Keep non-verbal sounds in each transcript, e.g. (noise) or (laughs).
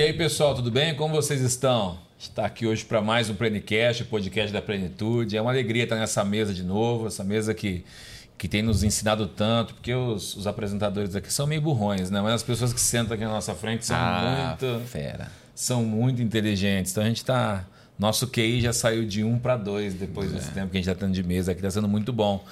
E aí, pessoal, tudo bem? Como vocês estão? Está aqui hoje para mais um Plenicast, o podcast da Plenitude. É uma alegria estar nessa mesa de novo, essa mesa que, que tem nos ensinado tanto, porque os, os apresentadores aqui são meio burrões, né? Mas as pessoas que sentam aqui na nossa frente são Ah, muito fera. são muito inteligentes. Então a gente está. Nosso QI já saiu de um para dois depois desse tempo que a gente está tendo de mesa aqui, está sendo muito bom.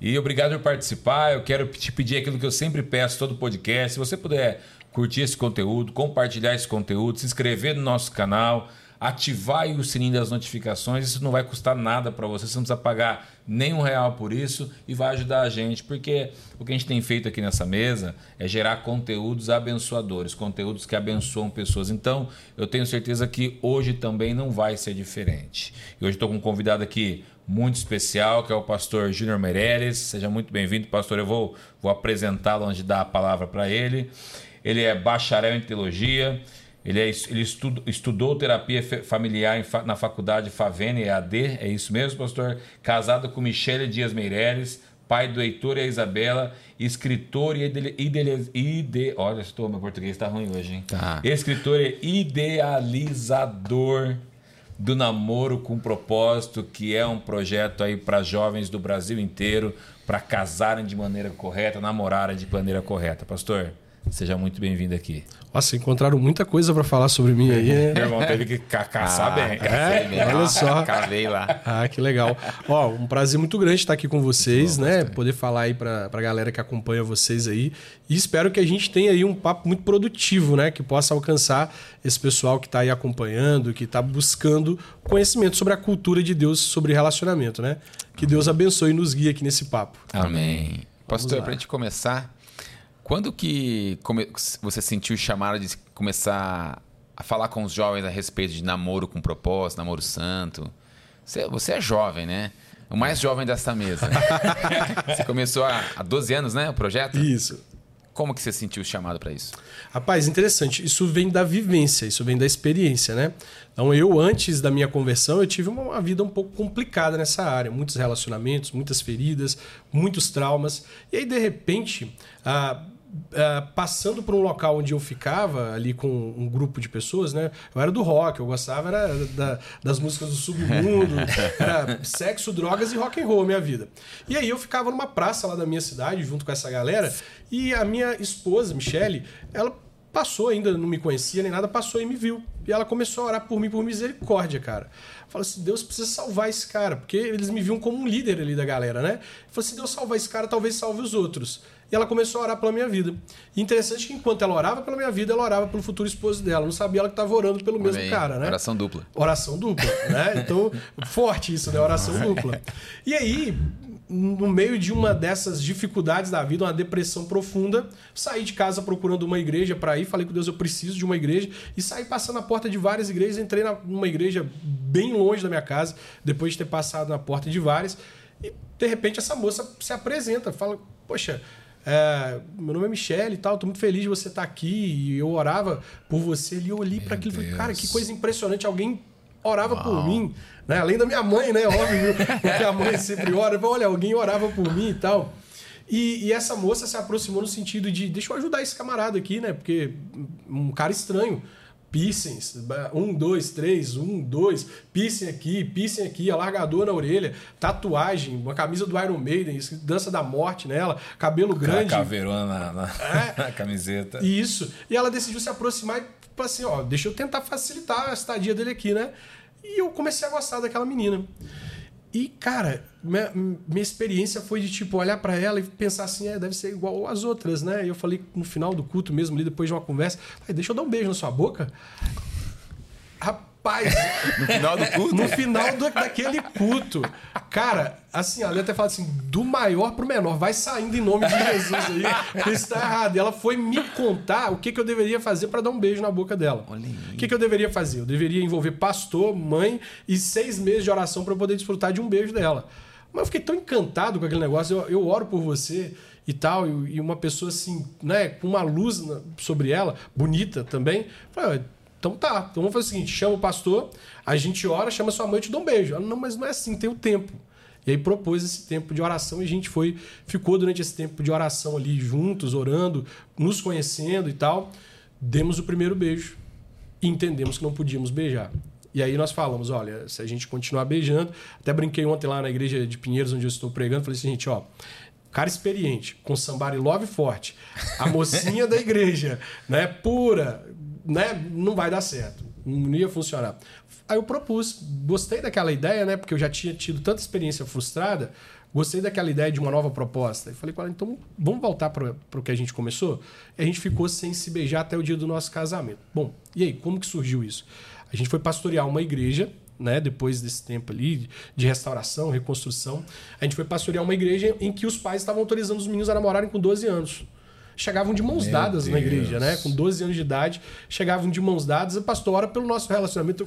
E obrigado por participar. Eu quero te pedir aquilo que eu sempre peço todo podcast. Se você puder curtir esse conteúdo, compartilhar esse conteúdo, se inscrever no nosso canal, ativar o sininho das notificações. Isso não vai custar nada para você. Você não precisa pagar nem um real por isso e vai ajudar a gente, porque o que a gente tem feito aqui nessa mesa é gerar conteúdos abençoadores, conteúdos que abençoam pessoas. Então, eu tenho certeza que hoje também não vai ser diferente. E hoje estou com um convidado aqui muito especial, que é o pastor Júnior Meirelles. Seja muito bem-vindo, pastor. Eu vou, vou apresentá-lo antes de dar a palavra para ele. Ele é bacharel em teologia. Ele, é, ele estudo, estudou terapia familiar fa, na faculdade Favene EAD, é isso mesmo, pastor? Casado com Michele Dias Meireles, pai do Heitor e a Isabela, escritor e ide, ide, ide, olha, estou, meu português está ruim hoje, hein? Tá. Escritor e idealizador do namoro com propósito, que é um projeto aí para jovens do Brasil inteiro para casarem de maneira correta, namorarem de maneira correta. Pastor, seja muito bem-vindo aqui. Nossa, encontraram muita coisa para falar sobre mim aí. né? (laughs) Meu irmão teve que ca caçar Ah, bem. É, bem. olha só. Cavei lá. Ah, que legal. Ó, um prazer muito grande estar aqui com vocês, né? Poder falar aí pra, pra galera que acompanha vocês aí. E espero que a gente tenha aí um papo muito produtivo, né? Que possa alcançar esse pessoal que tá aí acompanhando, que tá buscando conhecimento sobre a cultura de Deus, sobre relacionamento, né? Que Deus abençoe e nos guie aqui nesse papo. Amém. Pastor, lá. pra gente começar, quando que você sentiu o chamado de começar a falar com os jovens a respeito de namoro com propósito, namoro santo? Você, você é jovem, né? O mais jovem dessa mesa. (laughs) você começou há, há 12 anos, né? O projeto? Isso. Como que você sentiu o chamado para isso? Rapaz, interessante. Isso vem da vivência, isso vem da experiência, né? Então, eu, antes da minha conversão, eu tive uma, uma vida um pouco complicada nessa área. Muitos relacionamentos, muitas feridas, muitos traumas. E aí, de repente, ah, ah, passando por um local onde eu ficava, ali com um grupo de pessoas, né? Eu era do rock, eu gostava era da- das músicas do submundo, (laughs) era sexo, drogas e rock and roll, minha vida. E aí eu ficava numa praça lá da minha cidade, junto com essa galera, e a minha esposa, Michele, ela passou ainda, não me conhecia nem nada, passou e me viu. E ela começou a orar por mim, por misericórdia, cara. Falou assim: Deus precisa salvar esse cara, porque eles me viam como um líder ali da galera, né? Falou assim: Deus salvar esse cara, talvez salve os outros. E ela começou a orar pela minha vida. E interessante que enquanto ela orava pela minha vida, ela orava pelo futuro esposo dela. Não sabia ela que estava orando pelo mesmo cara, né? Oração dupla. Oração dupla, né? (laughs) Então, forte isso, né? Oração dupla. E aí, no meio de uma dessas dificuldades da vida, uma depressão profunda, saí de casa procurando uma igreja para ir, falei com Deus, eu preciso de uma igreja, e saí passando na porta de várias igrejas, entrei numa igreja bem longe da minha casa, depois de ter passado na porta de várias, e de repente essa moça se apresenta, fala, poxa, é, meu nome é Michele e tal, tô muito feliz de você estar aqui. E eu orava por você ali, eu olhei para aquilo e falei, cara, que coisa impressionante, alguém orava por mim, né? Além da minha mãe, né? Óbvio, porque a mãe sempre ora. Olha, alguém orava por mim e tal. E, e essa moça se aproximou no sentido de, deixa eu ajudar esse camarada aqui, né? Porque um cara estranho. Piercings, um, dois, três, um, dois, piercing aqui, piercing aqui, alargador na orelha, tatuagem, uma camisa do Iron Maiden, dança da morte nela, cabelo grande. Caveirona na, na, É. (laughs) na camiseta. Isso. E ela decidiu se aproximar e falou assim: ó, deixa eu tentar facilitar a estadia dele aqui, né? E eu comecei a gostar daquela menina. E, cara, minha, minha experiência foi de, tipo, olhar pra ela e pensar assim, é, deve ser igual às outras, né? E eu falei no final do culto mesmo, ali depois de uma conversa, deixa eu dar um beijo na sua boca. Rapaz, (laughs) No final do culto? no final do- daquele culto. Cara, assim, ela até fala assim: do maior pro menor, vai saindo em nome de Jesus aí. Isso tá errado. E ela foi me contar o que, que eu deveria fazer para dar um beijo na boca dela. O que, que eu deveria fazer? Eu deveria envolver pastor, mãe e seis meses de oração para eu poder desfrutar de um beijo dela. Mas eu fiquei tão encantado com aquele negócio. Eu, eu oro por você e tal, e, uma pessoa assim, né, com uma luz sobre ela, bonita também. Falei, "Ué, então tá, então vamos fazer o seguinte: chama o pastor, a gente ora, chama sua mãe e te dá um beijo. Ela, não, mas não é assim, tem o tempo. E aí propôs esse tempo de oração e a gente foi, ficou durante esse tempo de oração ali juntos, orando, nos conhecendo e tal. Demos o primeiro beijo. e entendemos que não podíamos beijar. E aí nós falamos, olha, se a gente continuar beijando, até brinquei ontem lá na igreja de Pinheiros, onde eu estou pregando, falei assim, gente, ó, cara experiente, com somebody love forte, a mocinha da igreja, né, pura, né, não vai dar certo, não ia funcionar. Aí eu propus, gostei daquela ideia, né, porque eu já tinha tido tanta experiência frustrada, gostei daquela ideia de uma nova proposta. E falei com ela, então vamos voltar para o que a gente começou? E a gente ficou sem se beijar até o dia do nosso casamento. Bom, e aí, como que surgiu isso? A gente foi pastorear uma igreja, né, depois desse tempo ali de restauração, reconstrução. A gente foi pastorear uma igreja em que os pais estavam autorizando os meninos a namorarem com 12 anos. Chegavam de mãos Meu dadas na Deus. igreja, né? Com 12 anos de idade, chegavam de mãos dadas. O pastor ora pelo nosso relacionamento.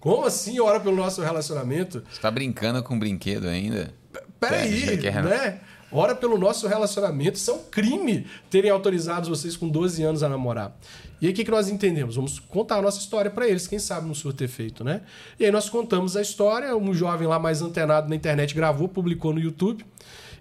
Como assim ora pelo nosso relacionamento? Você tá brincando com um brinquedo ainda? Peraí, É, que é- né? Ora pelo nosso relacionamento. Isso é um crime terem autorizado vocês com 12 anos a namorar. E aí o que, que nós entendemos? Vamos contar a nossa história para eles, quem sabe não surta efeito, né? E aí nós contamos a história, um jovem lá mais antenado na internet gravou, publicou no YouTube.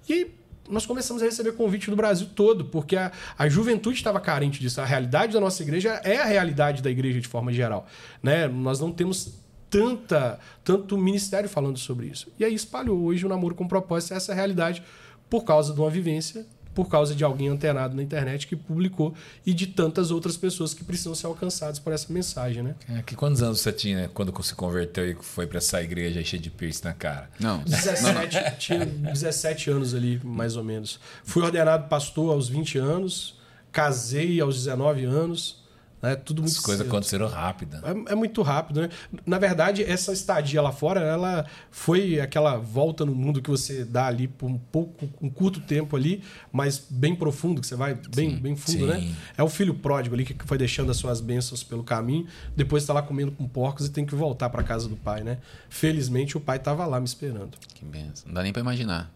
E nós começamos a receber convite do Brasil todo, porque a, a juventude estava carente disso. A realidade da nossa igreja é a realidade da igreja de forma geral. Né? Nós não temos tanta, tanto ministério falando sobre isso. E aí espalhou hoje o namoro com propósito, essa é a realidade, por causa de uma vivência, por causa de alguém antenado na internet que publicou e de tantas outras pessoas que precisam ser alcançadas por essa mensagem, né? É, que quantos anos você tinha né, quando se converteu e foi pra essa igreja aí cheia de piercing na cara? Não. (laughs) 17, tinha 17 anos ali, mais ou menos. Fui ordenado pastor aos 20 anos, casei aos 19 anos, né? Tudo muito As coisas cedo. aconteceram rápido. É, é muito rápido, né? Na verdade, essa estadia lá fora, ela foi aquela volta no mundo que você dá ali por um pouco, um curto tempo ali, mas bem profundo, que você vai bem, bem fundo, sim. né? É o filho pródigo ali que foi deixando as suas bênçãos pelo caminho, depois está lá comendo com porcos e tem que voltar para casa do pai, né? Felizmente o pai estava lá me esperando. Que benção. Não dá nem pra imaginar.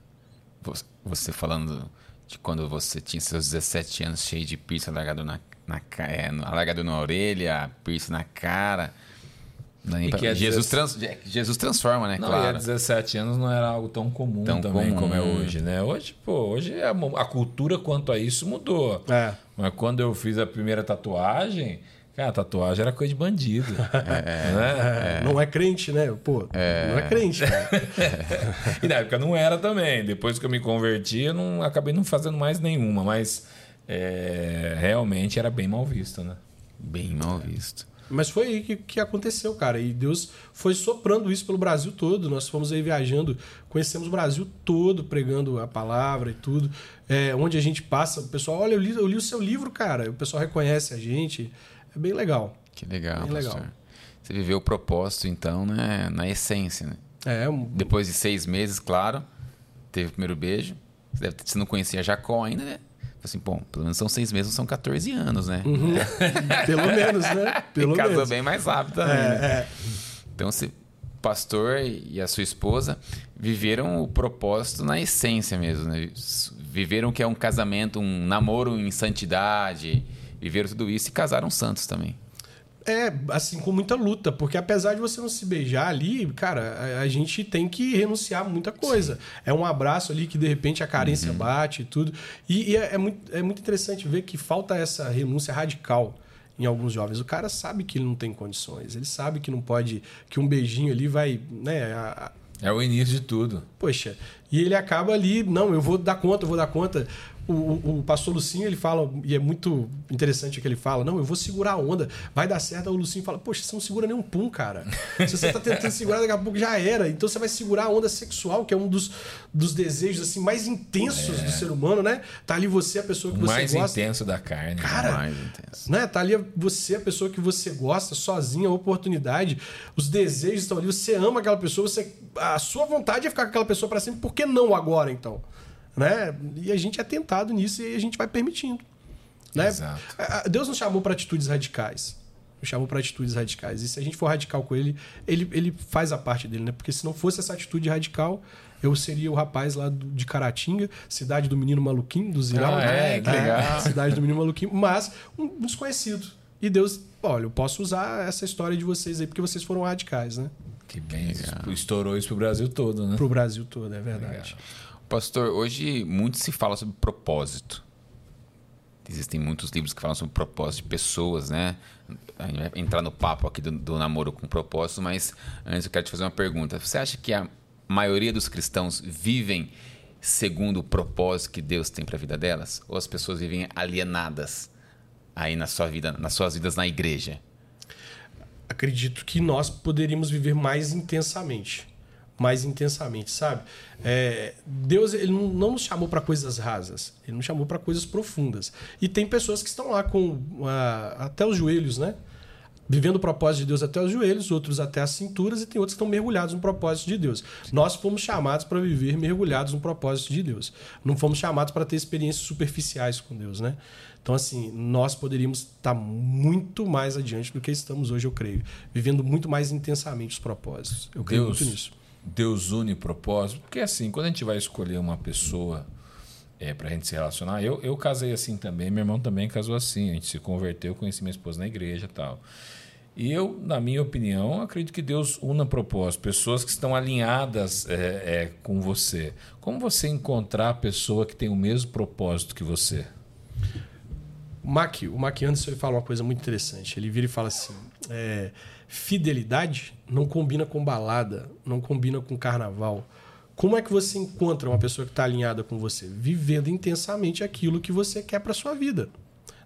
Você- falando de quando você tinha seus 17 anos cheio de piercing largado na, na, é, largado na orelha, piercing na cara. E pra- que é Jesus, 16 trans- Jesus transforma, né? Não, e claro. há 17 anos não era algo tão comum Tão também comum. como é hoje, né? Hoje, pô, hoje a, mo- a cultura quanto a isso mudou. É. Mas quando eu fiz a primeira tatuagem, cara, a tatuagem era coisa de bandido. né? (laughs) É, Não é crente, né? Pô, não é crente. cara. (laughs) E na época não era também. Depois que eu me converti, eu não, acabei não fazendo mais nenhuma, mas é, realmente era bem mal visto, né? Bem mal visto. Mas foi aí que, que aconteceu, cara. E Deus foi soprando isso pelo Brasil todo. Nós fomos aí viajando, conhecemos o Brasil todo pregando a palavra e tudo. É, onde a gente passa, o pessoal, olha, eu li, eu li o seu livro, cara. O pessoal reconhece a gente. É bem legal. Que legal, Bem pastor. legal. Você viveu o propósito, então, né? Na essência, né? É, um- Depois de seis meses, claro, teve o primeiro beijo. Você, deve você não conhecia Jacó ainda, né? Falei assim, bom, pelo menos são seis meses, são 14 anos, né? (laughs) pelo menos, né? Pelo Casou menos. bem mais rápido também, né? É, é. Então, você, pastor e a sua esposa viveram o propósito na essência mesmo, né? Viveram que é um casamento, um namoro em santidade, viveram tudo isso e casaram santos também. É, assim, com muita luta, porque apesar de você não se beijar ali, cara, a, a gente tem que renunciar a muita coisa. É um abraço ali que de repente a carência bate e tudo. E, e é, é muito, é muito interessante ver que falta essa renúncia radical em alguns jovens. O cara sabe que ele não tem condições, ele sabe que não pode, que um beijinho ali vai, né, a- a- É o início de tudo. Poxa, e ele acaba ali, não, eu vou dar conta, eu vou dar conta. O, o, o pastor Lucinho, ele fala, e é muito interessante o que ele fala, não, eu vou segurar a onda, vai dar certo. Aí o Lucinho fala, poxa, você não segura nem um pum, cara. Se você tá tentando (laughs) segurar, daqui a pouco já era. Então você vai segurar a onda sexual, que é um dos, dos desejos assim mais intensos do ser humano, né? Tá ali você, a pessoa que O você mais gosta. intenso da carne. Cara, mais intenso. Né? Tá ali você, a pessoa que você gosta, sozinha, a oportunidade, os desejos estão ali, você ama aquela pessoa, você, a sua vontade é ficar com aquela pessoa para sempre, por que não agora então? Né? E a gente é tentado nisso e a gente vai permitindo. Né? Exato. Deus nos chamou para atitudes radicais. Nos chamou para atitudes radicais. E se a gente for radical com ele, ele, ele faz a parte dele, né? Porque se não fosse essa atitude radical, eu seria o rapaz lá do- de Caratinga, cidade do menino maluquinho, do Ziral. Ah, é? Que legal. Cidade do menino maluquinho, mas um desconhecido. E Deus, olha, eu posso usar essa história de vocês aí, porque vocês foram radicais, né? Que bem. Estourou isso pro Brasil todo, né? Pro Brasil todo, é verdade. Pastor, hoje muito se fala sobre propósito. Existem muitos livros que falam sobre propósito de pessoas, né? A gente vai entrar no papo aqui do, do namoro com propósito, mas antes eu quero te fazer uma pergunta. Você acha que a maioria dos cristãos vivem segundo o propósito que Deus tem para a vida delas? Ou as pessoas vivem alienadas aí na sua vida, nas suas vidas na igreja? Acredito que nós poderíamos viver mais intensamente mais intensamente, sabe? É, Deus ele não nos chamou para coisas rasas, ele nos chamou para coisas profundas. E tem pessoas que estão lá com uh, até os joelhos, né? Vivendo o propósito de Deus até os joelhos, outros até as cinturas, e tem outros que estão mergulhados no propósito de Deus. Nós fomos chamados para viver mergulhados no propósito de Deus. Não fomos chamados para ter experiências superficiais com Deus, né? Então, assim, nós poderíamos estar muito mais adiante do que estamos hoje, eu creio. Vivendo muito mais intensamente os propósitos. Eu creio Deus, muito nisso. Deus une propósito. Porque assim, quando a gente vai escolher uma pessoa é, para a gente se relacionar, eu, eu casei assim também, meu irmão também casou assim. A gente se converteu, conheci minha esposa na igreja tal. E eu, na minha opinião, acredito que Deus una propósito, pessoas que estão alinhadas é, é, com você. Como você encontrar a pessoa que tem o mesmo propósito que você? O Mac, o Mac Anderson fala uma coisa muito interessante. Ele vira e fala assim: é, fidelidade não combina com balada, não combina com carnaval. Como é que você encontra uma pessoa que está alinhada com você? Vivendo intensamente aquilo que você quer para sua vida.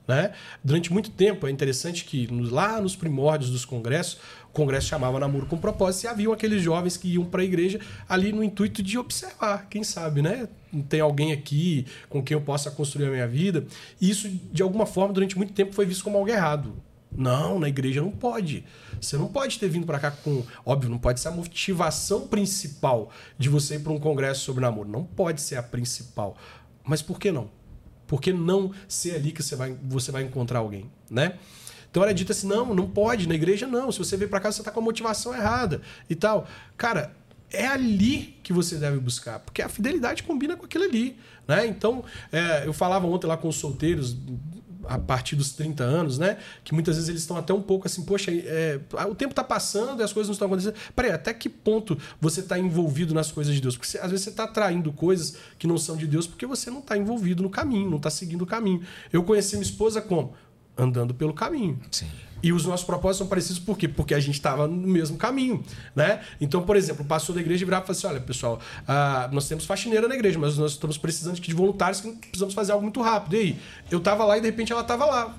Né? Durante muito tempo, é interessante que lá nos primórdios dos congressos, o congresso chamava Namoro com Propósito e haviam aqueles jovens que iam para a igreja ali no intuito de observar, quem sabe, né? Tem alguém aqui com quem eu possa construir a minha vida. E isso, de alguma forma, durante muito tempo foi visto como algo errado. Não, na igreja não pode. Você não pode ter vindo para cá com. Óbvio, não pode ser a motivação principal de você ir para um congresso sobre namoro. Não pode ser a principal. Mas por que não? Por que não ser ali que você vai, você vai encontrar alguém, né? Então era dito assim: não, não pode, na igreja não. Se você veio para cá, você está com a motivação errada e tal. Cara, é ali que você deve buscar, porque a fidelidade combina com aquilo ali. Né? Então, é, eu falava ontem lá com os solteiros, a partir dos 30 anos, né? Que muitas vezes eles estão até um pouco assim, poxa, é, o tempo está passando e as coisas não estão acontecendo. Peraí, até que ponto você está envolvido nas coisas de Deus? Porque às vezes você está atraindo coisas que não são de Deus porque você não está envolvido no caminho, não está seguindo o caminho. Eu conheci minha esposa como? Andando pelo caminho. Sim. E os nossos propósitos são parecidos por quê? Porque a gente estava no mesmo caminho, né? Então, por exemplo, o pastor da igreja virava e falava assim, olha, pessoal, ah, nós temos faxineira na igreja, mas nós estamos precisando de voluntários que precisamos fazer algo muito rápido. E aí? Eu estava lá e de repente ela estava lá.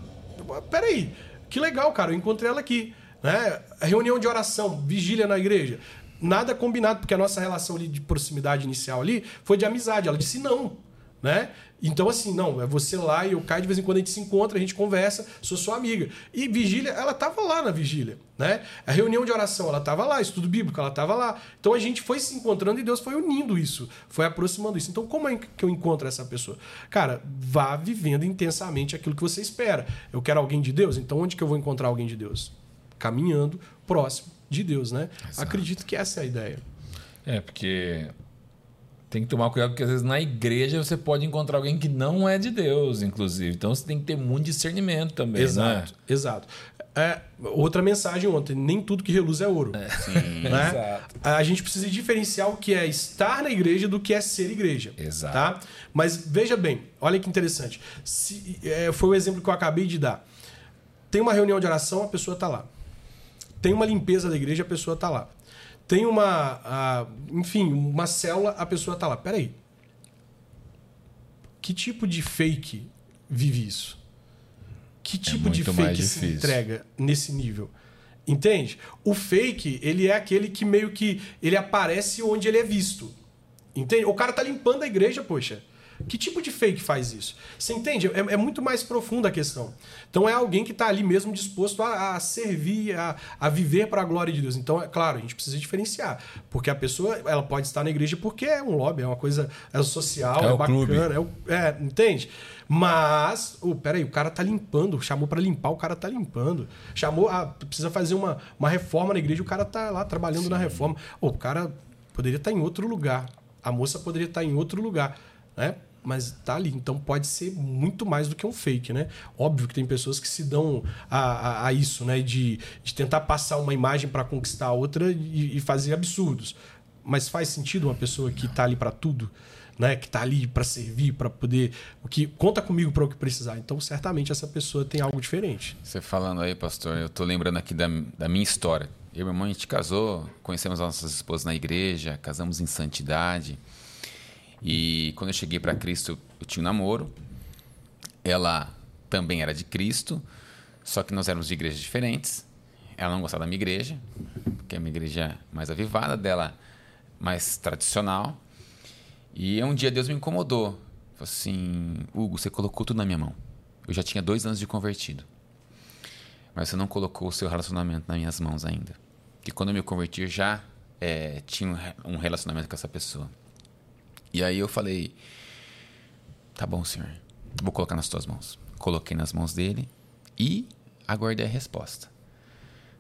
Peraí, que legal, cara, eu encontrei ela aqui. Né? Reunião de oração, vigília na igreja. Nada combinado, porque a nossa relação ali de proximidade inicial ali foi de amizade. Ela disse não né? Então, assim, não, é você lá e eu caio, de vez em quando a gente se encontra, a gente conversa, sou sua amiga. E vigília, ela estava lá na vigília, né? A reunião de oração, ela estava lá, estudo bíblico, ela estava lá. Então a gente foi se encontrando e Deus foi unindo isso, foi aproximando isso. Então, como é que eu encontro essa pessoa? Cara, vá vivendo intensamente aquilo que você espera. Eu quero alguém de Deus, então onde que eu vou encontrar alguém de Deus? Caminhando próximo de Deus, né? Exato. Acredito que essa é a ideia. É, porque tem que tomar cuidado, porque às vezes na igreja você pode encontrar alguém que não é de Deus, inclusive. Então você tem que ter muito discernimento também. Exato, né? exato. É, outra mensagem ontem: nem tudo que reluz é ouro. É, sim, (laughs) né? exato. A gente precisa diferenciar o que é estar na igreja do que é ser igreja. Exato. Tá? Mas veja bem, olha que interessante. Se, é, foi o exemplo que eu acabei de dar. Tem uma reunião de oração, a pessoa está lá. Tem uma limpeza da igreja, a pessoa está lá tem uma. A, enfim, uma célula, a pessoa tá lá. Peraí. Que tipo de fake vive isso? Que é tipo é de fake se entrega nesse nível? Entende? O fake, ele é aquele que meio que ele aparece onde ele é visto. Entende? O cara tá limpando a igreja, poxa. Que tipo de fake faz isso? Você entende? É, é muito mais profunda a questão. Então é alguém que está ali mesmo disposto a, a servir, a, a viver para a glória de Deus. Então, é claro, a gente precisa diferenciar. Porque a pessoa ela pode estar na igreja porque é um lobby, é uma coisa é social, é, é bacana. É, o, é, entende? Mas, oh, peraí, o cara tá limpando, chamou para limpar, o cara tá limpando. Chamou, ah, precisa fazer uma, uma reforma na igreja, o cara tá lá trabalhando Sim. na reforma. Oh, o cara poderia estar tá em outro lugar. A moça poderia estar tá em outro lugar. Né? Mas tá ali. Então pode ser muito mais do que um fake, né? Óbvio que tem pessoas que se dão a, a, a isso, né? De, de tentar passar uma imagem para conquistar a outra e, e, fazer absurdos. Mas faz sentido uma pessoa que tá ali para tudo? né, que tá ali para servir, para poder, o que conta comigo para o que precisar. Então, certamente essa pessoa tem algo diferente. Você falando aí, pastor, eu tô lembrando aqui da, da minha história. Eu e meu irmão, a gente casou, conhecemos nossas esposas na igreja, casamos em santidade. E quando eu cheguei para Cristo, eu tinha um namoro. Ela também era de Cristo, só que nós éramos de igrejas diferentes. Ela não gostava da minha igreja, que é uma igreja mais avivada, dela mais tradicional. E um dia Deus me incomodou. Falou assim: Hugo, você colocou tudo na minha mão. Eu já tinha dois anos de convertido. Mas você não colocou o seu relacionamento nas minhas mãos ainda. Que quando eu me converti, eu já é, tinha um relacionamento com essa pessoa. E aí eu falei: Tá bom, senhor. Vou colocar nas tuas mãos. Coloquei nas mãos dele e aguardei a resposta.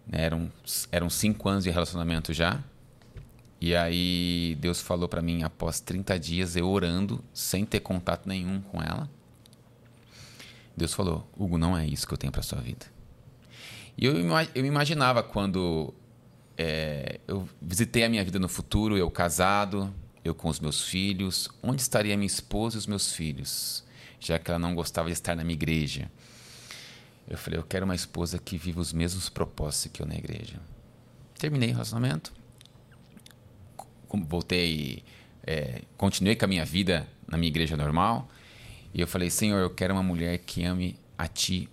Né, eram, eram cinco anos de relacionamento já. E aí Deus falou para mim após 30 dias eu orando, sem ter contato nenhum com ela. Deus falou: "Hugo, não é isso que eu tenho para sua vida". E eu, eu me imaginava quando é, eu visitei a minha vida no futuro, eu casado, eu com os meus filhos, onde estaria minha esposa e os meus filhos, já que ela não gostava de estar na minha igreja. Eu falei, eu quero uma esposa que viva os mesmos propósitos que eu na igreja. Terminei o relacionamento, voltei, é, continuei com a minha vida na minha igreja normal. E eu falei, Senhor, eu quero uma mulher que ame a Ti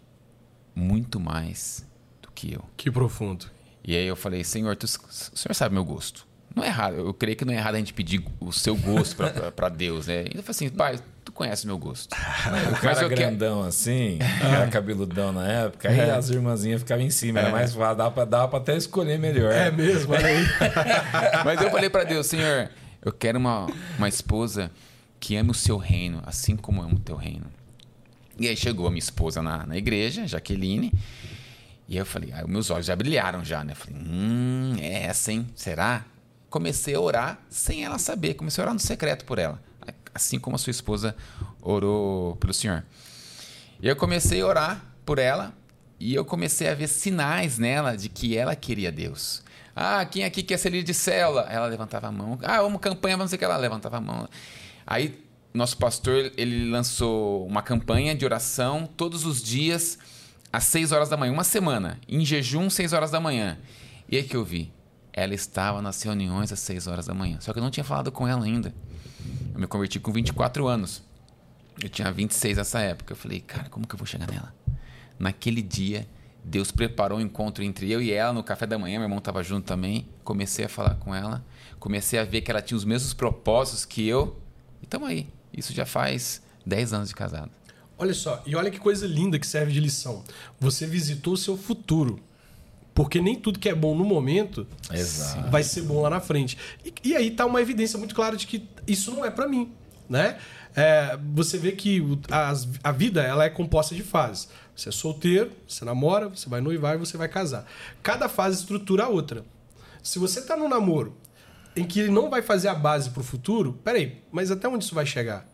muito mais do que eu. Que profundo. E aí eu falei, Senhor, tu, o Senhor sabe meu gosto. Não é errado, eu creio que não é errado a gente pedir o seu gosto para Deus, né? E eu falei assim, pai, tu conhece meu gosto. (laughs) o cara Mas grandão quero... assim, era cabeludão na época, aí é. as irmãzinhas ficavam em cima, era é. mais fácil, dava pra até escolher melhor. É mesmo, olha aí. (laughs) Mas eu falei para Deus, Senhor, eu quero uma, uma esposa que ame o seu reino, assim como eu amo o teu reino. E aí chegou a minha esposa na, na igreja, Jaqueline, e aí eu falei, aí meus olhos já brilharam já, né? Eu falei, hum, é essa, hein? Será? Comecei a orar sem ela saber, comecei a orar no secreto por ela, assim como a sua esposa orou pelo Senhor. Eu comecei a orar por ela e eu comecei a ver sinais nela de que ela queria Deus. Ah, quem aqui quer ser líder de célula? Ela levantava a mão. Ah, uma campanha, vamos dizer que ela levantava a mão. Aí nosso pastor ele lançou uma campanha de oração todos os dias às 6 horas da manhã, uma semana, em jejum, 6 horas da manhã. E aí que eu vi, ela estava nas reuniões às 6 horas da manhã. Só que eu não tinha falado com ela ainda. Eu me converti com 24 anos. Eu tinha 26 nessa época. Eu falei, cara, como que eu vou chegar nela? Naquele dia, Deus preparou um encontro entre eu e ela no café da manhã. Meu irmão estava junto também. Comecei a falar com ela. Comecei a ver que ela tinha os mesmos propósitos que eu. E aí. Isso já faz 10 anos de casado. Olha só, e olha que coisa linda que serve de lição. Você visitou o seu futuro. Porque nem tudo que é bom no momento Exato. vai ser bom lá na frente. E, e aí tá uma evidência muito clara de que isso não é para mim, né? É, você vê que a, a vida ela é composta de fases. Você é solteiro, você namora, você vai noivar e você vai casar. Cada fase estrutura a outra. Se você tá no namoro em que ele não vai fazer a base para o futuro, peraí, mas até onde isso vai chegar?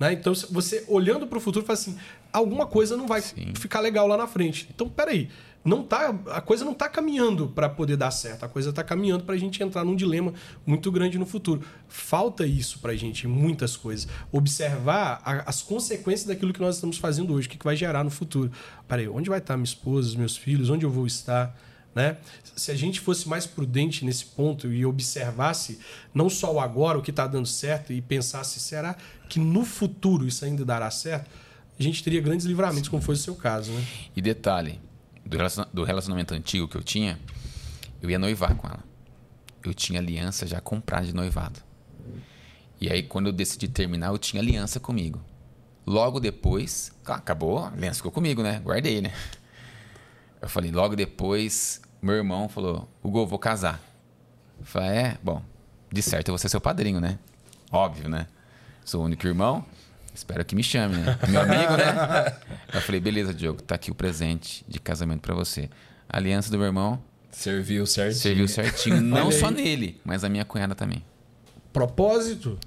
Né? Então, você olhando para o futuro, fala assim: alguma coisa não vai Sim. ficar legal lá na frente. Então, peraí não tá, a coisa não está caminhando para poder dar certo. A coisa está caminhando para a gente entrar num dilema muito grande no futuro. Falta isso para a gente em muitas coisas. Observar a, as consequências daquilo que nós estamos fazendo hoje, o que, que vai gerar no futuro. Peraí, onde vai estar minha esposa, meus filhos, onde eu vou estar? Né? Se a gente fosse mais prudente nesse ponto e observasse não só o agora, o que está dando certo, e pensasse, será que no futuro isso ainda dará certo? A gente teria grandes livramentos, como foi o seu caso. Né? E detalhe, do relacionamento antigo que eu tinha, eu ia noivar com ela. Eu tinha aliança já comprada de noivado. E aí, quando eu decidi terminar, eu tinha aliança comigo. Logo depois, acabou, a aliança ficou comigo, né? Guardei, né? Eu falei, logo depois, meu irmão falou: Hugo, vou casar. Eu falei, é, bom, de certo eu vou ser seu padrinho, né? Óbvio, né? Sou o único irmão. Espero que me chame, né? Meu (laughs) amigo, né? Eu falei, beleza, Diogo, tá aqui o presente de casamento para você. A aliança do meu irmão. Serviu certinho. Serviu certinho. Não só nele, mas a minha cunhada também. Propósito.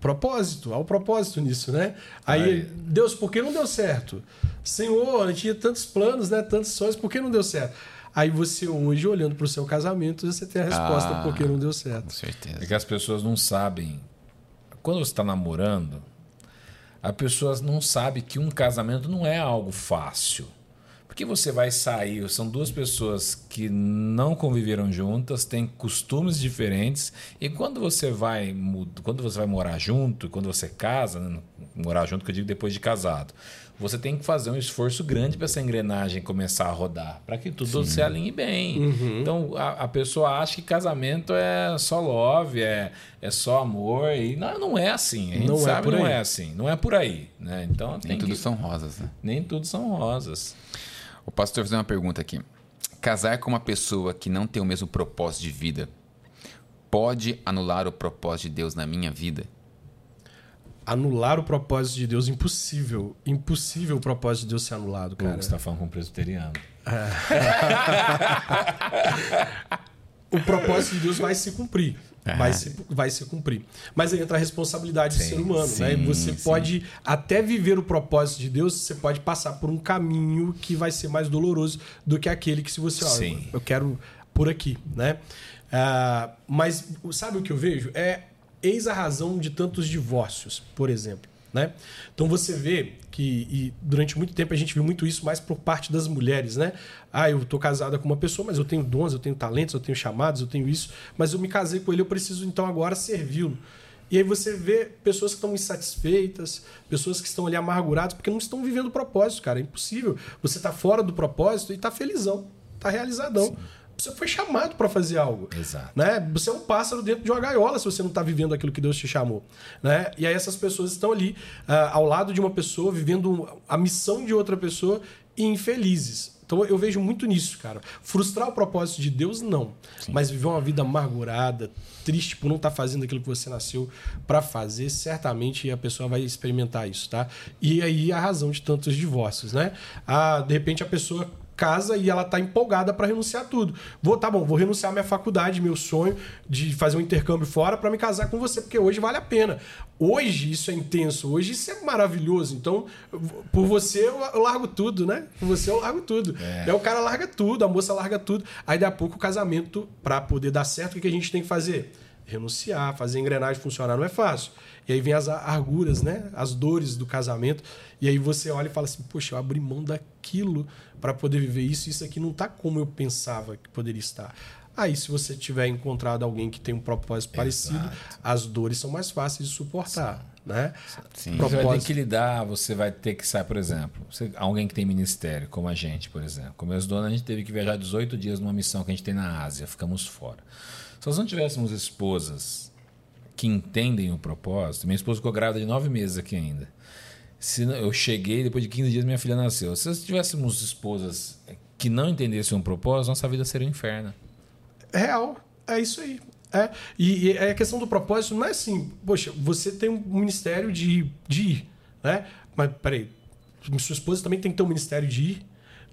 Propósito. Há um propósito nisso, né? Aí, Aí, Deus, por que não deu certo? Senhor, a gente tinha tantos planos, né? Tantos sonhos, por que não deu certo? Aí você hoje, olhando para o seu casamento, você tem a resposta ah, por que não deu certo. Com certeza. É que as pessoas não sabem quando você está namorando, a pessoa não sabe que um casamento não é algo fácil. Porque você vai sair, são duas pessoas que não conviveram juntas, têm costumes diferentes, e quando você vai quando você vai morar junto, quando você casa, né, morar junto que eu digo depois de casado, você tem que fazer um esforço grande para essa engrenagem começar a rodar, para que tudo Sim. se alinhe bem. Uhum. Então a, a, pessoa acha que casamento é só love, é, é só amor, e não, não é assim. A gente não é sabe é não é assim. Não é por aí. Né? Então, Nem tudo que... são rosas. Né? Nem tudo são rosas. O pastor fez uma pergunta aqui. Casar com uma pessoa que não tem o mesmo propósito de vida pode anular o propósito de Deus na minha vida? Anular o propósito de Deus, impossível. Impossível o propósito de Deus ser anulado, cara. Você está falando com um presbiteriano. É. (laughs) o propósito de Deus vai se cumprir. Vai, se, vai se cumprir. Mas aí entra a responsabilidade sim, do ser humano. Sim, né? Você sim. pode até viver o propósito de Deus, você pode passar por um caminho que vai ser mais doloroso do que aquele que se você, eu, eu quero por aqui, né? Uh, mas sabe o que eu vejo? É eis a razão de tantos divórcios, por exemplo. Né? Então você vê que durante muito tempo a gente viu muito isso mais por parte das mulheres, né? Ah, eu tô casada com uma pessoa, mas eu tenho dons, eu tenho talentos, eu tenho chamados, eu tenho isso, mas eu me casei com ele, eu preciso então agora servi-lo. E aí você vê pessoas que estão insatisfeitas, pessoas que estão ali amarguradas porque não estão vivendo o propósito, cara. É impossível. Você tá fora do propósito e tá felizão, tá realizadão. Sim. Você foi chamado para fazer algo. Exato. Né? Você é um pássaro dentro de uma gaiola se você não está vivendo aquilo que Deus te chamou. Né? E aí essas pessoas estão ali uh, ao lado de uma pessoa, vivendo a missão de outra pessoa e infelizes. Então eu vejo muito nisso, cara. Frustrar o propósito de Deus, não. Sim. Mas viver uma vida amargurada, triste por não estar tá fazendo aquilo que você nasceu para fazer, certamente a pessoa vai experimentar isso, tá? E aí a razão de tantos divórcios, né? Ah, de repente a pessoa casa e ela tá empolgada para renunciar tudo. Vou, tá bom, vou renunciar minha faculdade, meu sonho de fazer um intercâmbio fora para me casar com você, porque hoje vale a pena. Hoje isso é intenso, hoje isso é maravilhoso. Então, por você eu largo tudo, né? Por você eu largo tudo. É. Aí o cara larga tudo, a moça larga tudo. Aí daqui a pouco o casamento, para poder dar certo, o que a gente tem que fazer? Renunciar, fazer a engrenagem funcionar não é fácil. E aí vem as arguras, né? As dores do casamento. E aí você olha e fala assim: Poxa, eu abri mão daquilo para poder viver isso. Isso aqui não está como eu pensava que poderia estar. Aí, se você tiver encontrado alguém que tem um propósito Exato. parecido, as dores são mais fáceis de suportar. Sim. Né? Sim. Propósito... Você vai ter que lidar, você vai ter que sair, por exemplo, você, alguém que tem ministério, como a gente, por exemplo. Como meus donos, a gente teve que viajar 18 dias numa missão que a gente tem na Ásia, ficamos fora. Se nós não tivéssemos esposas que entendem o propósito, minha esposa ficou grávida de nove meses aqui ainda. Se eu cheguei, depois de 15 dias minha filha nasceu. Se tivéssemos esposas que não entendessem um propósito, nossa vida seria um inferno. Real, é isso aí. É, e, e a questão do propósito não é assim, poxa, você tem um ministério de, de ir, né? Mas peraí, sua esposa também tem que ter um ministério de ir.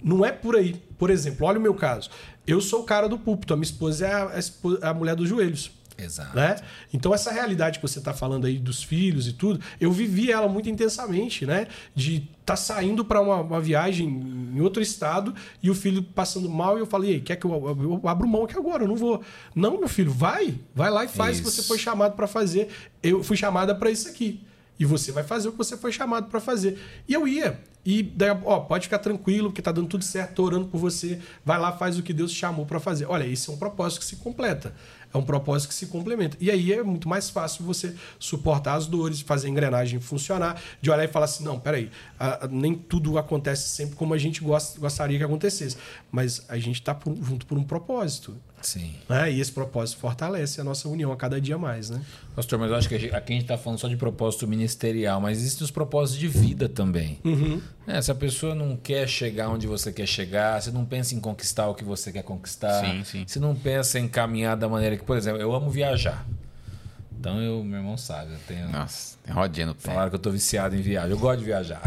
Não é por aí. Por exemplo, olha o meu caso. Eu sou o cara do púlpito, a minha esposa é a, a, a mulher dos joelhos. Exato. Né? Então, essa realidade que você está falando aí dos filhos e tudo, eu vivi ela muito intensamente, né? De estar tá saindo para uma, uma, viagem em outro estado e o filho passando mal e eu falei, quer que eu, eu, eu abro mão aqui agora? Eu não vou. Não, meu filho, vai, vai lá e faz isso. o que você foi chamado para fazer. Eu fui chamada para isso aqui. E você vai fazer o que você foi chamado para fazer. E eu ia. E daí, ó, pode ficar tranquilo, porque tá dando tudo certo, tô orando por você. Vai lá, faz o que Deus te chamou para fazer. Olha, esse é um propósito que se completa. É um propósito que se complementa. E aí é muito mais fácil você suportar as dores, fazer a engrenagem funcionar, de olhar e falar assim: não, peraí, a, a, nem tudo acontece sempre como a gente gost, gostaria que acontecesse. Mas a gente está junto por um propósito. Sim. Né? E esse propósito fortalece a nossa união a cada dia mais, né? Pastor, mas eu acho que aqui a gente está falando só de propósito ministerial, mas existem os propósitos de vida também. Uhum. É, se a pessoa não quer chegar onde você quer chegar, se não pensa em conquistar o que você quer conquistar, sim, sim. se não pensa em caminhar da maneira que, por exemplo, eu amo viajar. Então, eu, meu irmão sabe, eu tenho. Nossa, tem rodinha no pé. Falaram que eu tô viciado em viagem. Eu gosto de viajar.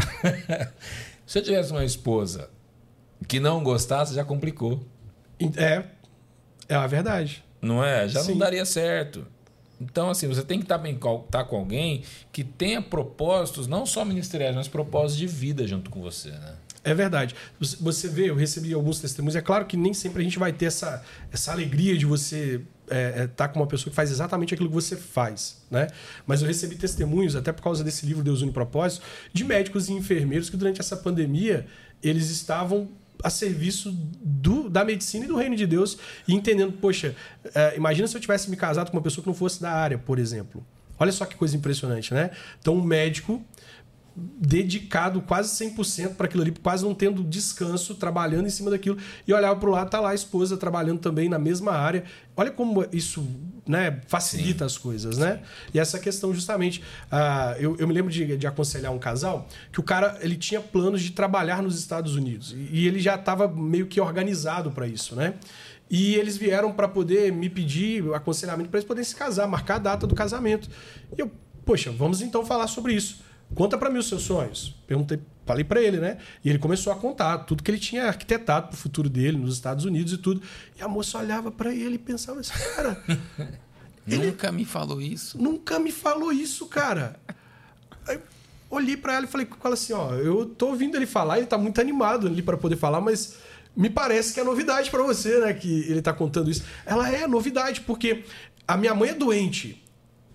(laughs) se eu tivesse uma esposa que não gostasse, já complicou. É, é a verdade. Não é? Já Sim. não daria certo. Então, assim, você tem que estar bem estar tá com alguém que tenha propósitos, não só ministeriais, mas propósitos de vida junto com você, né? É verdade. Você vê, eu recebi alguns testemunhos. É claro que nem sempre a gente vai ter essa, essa alegria de você estar é, é, tá com uma pessoa que faz exatamente aquilo que você faz, né? Mas eu recebi testemunhos, até por causa desse livro Deus Une Propósito, de médicos e enfermeiros que durante essa pandemia eles estavam a serviço do, da medicina e do reino de Deus e entendendo, poxa, é, imagina se eu tivesse me casado com uma pessoa que não fosse da área, por exemplo. Olha só que coisa impressionante, né? Então, um médico dedicado quase 100% para aquilo ali, quase não tendo descanso, trabalhando em cima daquilo. E olhava para o lado, tá lá a esposa trabalhando também na mesma área. Olha como isso né, facilita Sim. as coisas, né? E essa questão, justamente, uh, eu, eu me lembro de, de, aconselhar um casal que o cara ele tinha planos de trabalhar nos Estados Unidos e, e ele já estava meio que organizado para isso, né? E eles vieram para poder me pedir aconselhamento para eles poderem se casar, marcar a data do casamento. E eu, poxa, vamos então falar sobre isso. Conta para mim os seus sonhos. Perguntei, falei para ele, né? E ele começou a contar tudo que ele tinha arquitetado pro futuro dele nos Estados Unidos e tudo. E a moça olhava para ele e pensava assim, cara, (laughs) nunca me falou isso. Nunca me falou isso, cara. Aí, olhei para ela e falei com ela assim, ó, eu tô ouvindo ele falar, ele tá muito animado ali para poder falar, mas me parece que é novidade para você, né, que ele tá contando isso. Ela é novidade porque a minha mãe é doente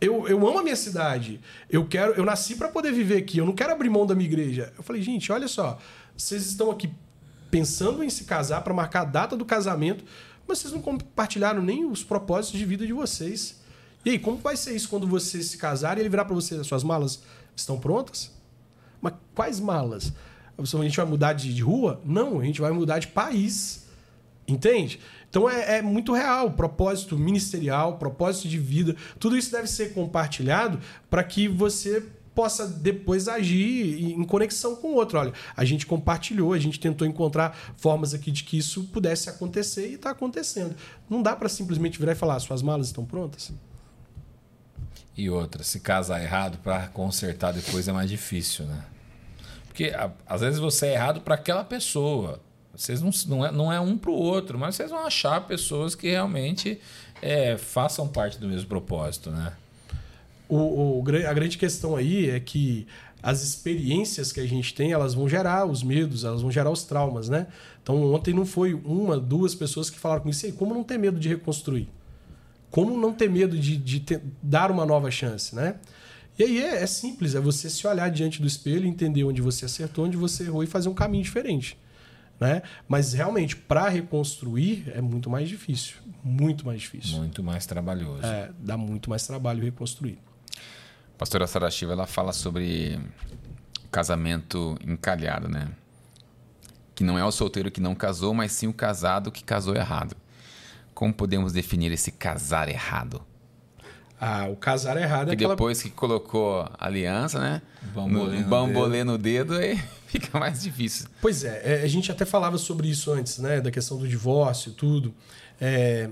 eu, eu amo a minha cidade. Eu quero, eu nasci para poder viver aqui. Eu não quero abrir mão da minha igreja. Eu falei, gente, olha só, vocês estão aqui pensando em se casar para marcar a data do casamento, mas vocês não compartilharam nem os propósitos de vida de vocês. E aí, como vai ser isso quando vocês se casarem e ele virar para vocês, as suas malas estão prontas? Mas quais malas? A gente vai mudar de, de rua? Não, a gente vai mudar de país. Entende? Então é, é, muito real, propósito ministerial, propósito de vida, tudo isso deve ser compartilhado para que você possa depois agir em conexão com o outro. Olha, a gente compartilhou, a gente tentou encontrar formas aqui de que isso pudesse acontecer e está acontecendo. Não dá para simplesmente virar e falar: suas malas estão prontas? E outra, se casar errado para consertar depois é mais difícil, né? Porque às vezes você é errado para aquela pessoa. Vocês não, não, é, não é um para o outro, mas vocês vão achar pessoas que realmente é, façam parte do mesmo propósito, né? O, o, a grande questão aí é que as experiências que a gente tem, elas vão gerar os medos, elas vão gerar os traumas, né? Então ontem não foi uma, duas pessoas que falaram com isso como não ter medo de reconstruir? Como não ter medo de, de ter, dar uma nova chance, né? E aí é, é, simples, é você se olhar diante do espelho, entender onde você acertou, onde você errou e fazer um caminho diferente. Né? Mas realmente, para reconstruir é muito mais difícil. Muito mais difícil. Muito mais trabalhoso. É, dá muito mais trabalho reconstruir. A pastora Sarashiva ela fala sobre casamento encalhado, né? Que não é o solteiro que não casou, mas sim o casado que casou errado. Como podemos definir esse casar errado? Ah, o casar errado é que aquela... depois que colocou aliança, né? Bambolê no, bambolê no dedo, aí (laughs) fica mais difícil. Pois é, é, a gente até falava sobre isso antes, né? Da questão do divórcio e tudo. É,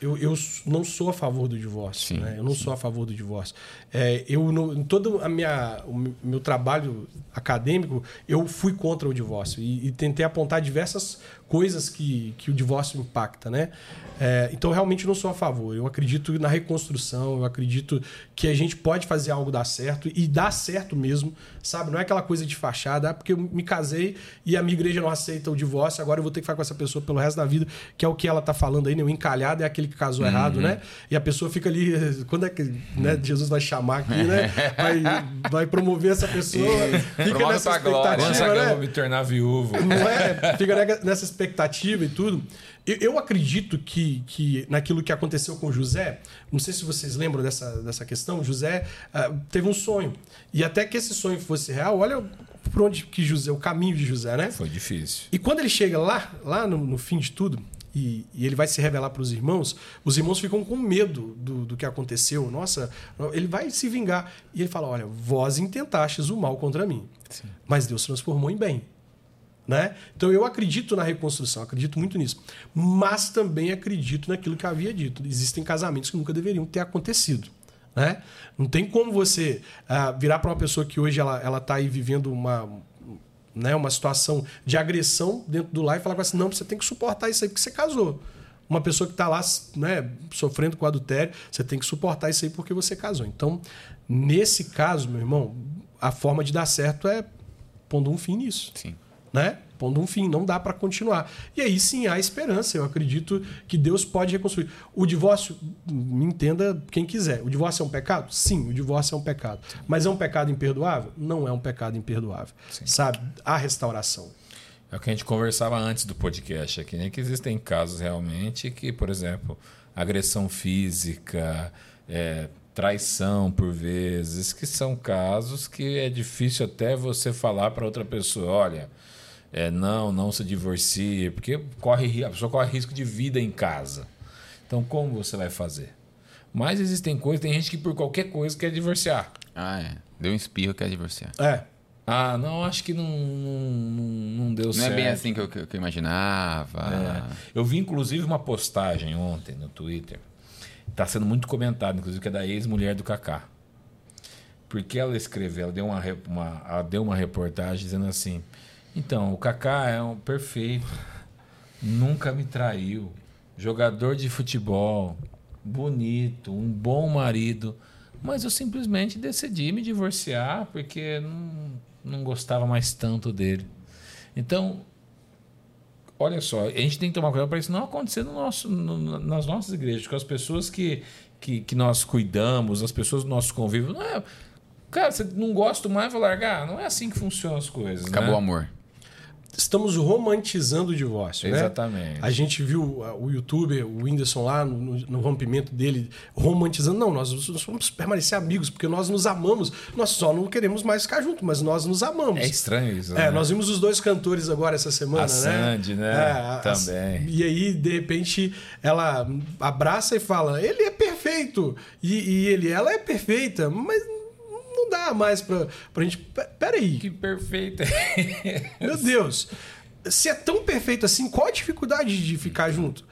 eu, eu não sou a favor do divórcio. Sim, né? Eu não sim. sou a favor do divórcio. É, eu, em todo a minha, o meu trabalho acadêmico, eu fui contra o divórcio e, e tentei apontar diversas coisas que, que o divórcio impacta, né? É, então, realmente não sou a favor. Eu acredito na reconstrução, eu acredito que a gente pode fazer algo dar certo e dar certo mesmo, sabe? Não é aquela coisa de fachada, ah, porque eu me casei e a minha igreja não aceita o divórcio, agora eu vou ter que ficar com essa pessoa pelo resto da vida, que é o que ela tá falando aí, né? O encalhado é aquele que casou uhum. errado, né? E a pessoa fica ali, (laughs) quando é que né, Jesus vai chamar aqui, né? Vai, vai promover essa pessoa, e fica nessa expectativa, né? Eu vou me tornar viúvo. Não é? Fica nessa expectativa e tudo. Eu, eu, acredito que, que naquilo que aconteceu com José, não sei se vocês lembram dessa, dessa questão, José uh, teve um sonho. E até que esse sonho fosse real, olha por onde que José, o caminho de José, né? Foi difícil. E quando ele chega lá, lá no, no fim de tudo, e, e, ele vai se revelar para os irmãos, os irmãos ficam com medo do, do que aconteceu. Nossa, ele vai se vingar. E ele fala: Olha, vós intentastes o mal contra mim, Sim. mas Deus transformou em bem. Né? Então eu acredito na reconstrução, acredito muito nisso. Mas também acredito naquilo que havia dito. Existem casamentos que nunca deveriam ter acontecido. Né? Não tem como você uh, virar para uma pessoa que hoje ela, ela tá aí vivendo uma, né, uma situação de agressão dentro do lar e falar assim: não, você tem que suportar isso aí porque você casou. Uma pessoa que está lá né, sofrendo com adultério, você tem que suportar isso aí porque você casou. Então, nesse caso, meu irmão, a forma de dar certo é pondo um fim nisso. Sim né? pondo um fim, não dá para continuar. E aí sim há esperança. Eu acredito que Deus pode reconstruir. O divórcio, me entenda quem quiser. O divórcio é um pecado? Sim, o divórcio é um pecado. Mas é um pecado imperdoável? Não é um pecado imperdoável. Sim. Sabe? Há restauração. É o que a gente conversava antes do podcast aqui, né? Que existem casos realmente que, por exemplo, agressão física, é, traição por vezes, que são casos que é difícil até você falar para outra pessoa, olha, é, não, não se divorcie, porque corre, a pessoa corre risco de vida em casa. Então, como você vai fazer? Mas existem coisas, tem gente que por qualquer coisa quer divorciar. Ah, é. Deu um espirro quer divorciar. É. Ah, não, acho que não, não, não deu não certo. Não é bem assim que eu, que eu imaginava. É. Eu vi, inclusive, uma postagem ontem no Twitter. Está sendo muito comentado, inclusive, que é da ex-mulher do Kaká. Porque ela escreveu, ela deu uma, uma, ela deu uma reportagem dizendo assim: então, o Kaká é um perfeito. Nunca me traiu. Jogador de futebol, bonito, um bom marido. Mas eu simplesmente decidi me divorciar porque não, não gostava mais tanto dele. Então, olha só, a gente tem que tomar cuidado para isso não acontecer no nosso, no, nas nossas igrejas, com as pessoas que, que, que, nós cuidamos, as pessoas do nosso convívio. Não é, cara, você não gosta mais, vou largar. Não é assim que funcionam as coisas. Acabou né? o amor estamos romantizando o divórcio. Né? Exatamente. Né? A gente viu uh, o youtuber, o Whindersson lá, no, no, rompimento dele, romantizando. Não, nós, vamos permanecer amigos, porque nós nos amamos. Nós só não queremos mais ficar juntos, mas nós nos amamos. É estranho isso. É, né? nós vimos os dois cantores agora essa semana, a né? Sandy, né? É, Também. A, e aí, de repente, ela abraça e fala: ele é perfeito. E, e ele, ela é perfeita, mas não dá mais pra, pra gente. Peraí. Que perfeito. (laughs) Meu Deus. Se é tão perfeito assim, qual a dificuldade de ficar junto?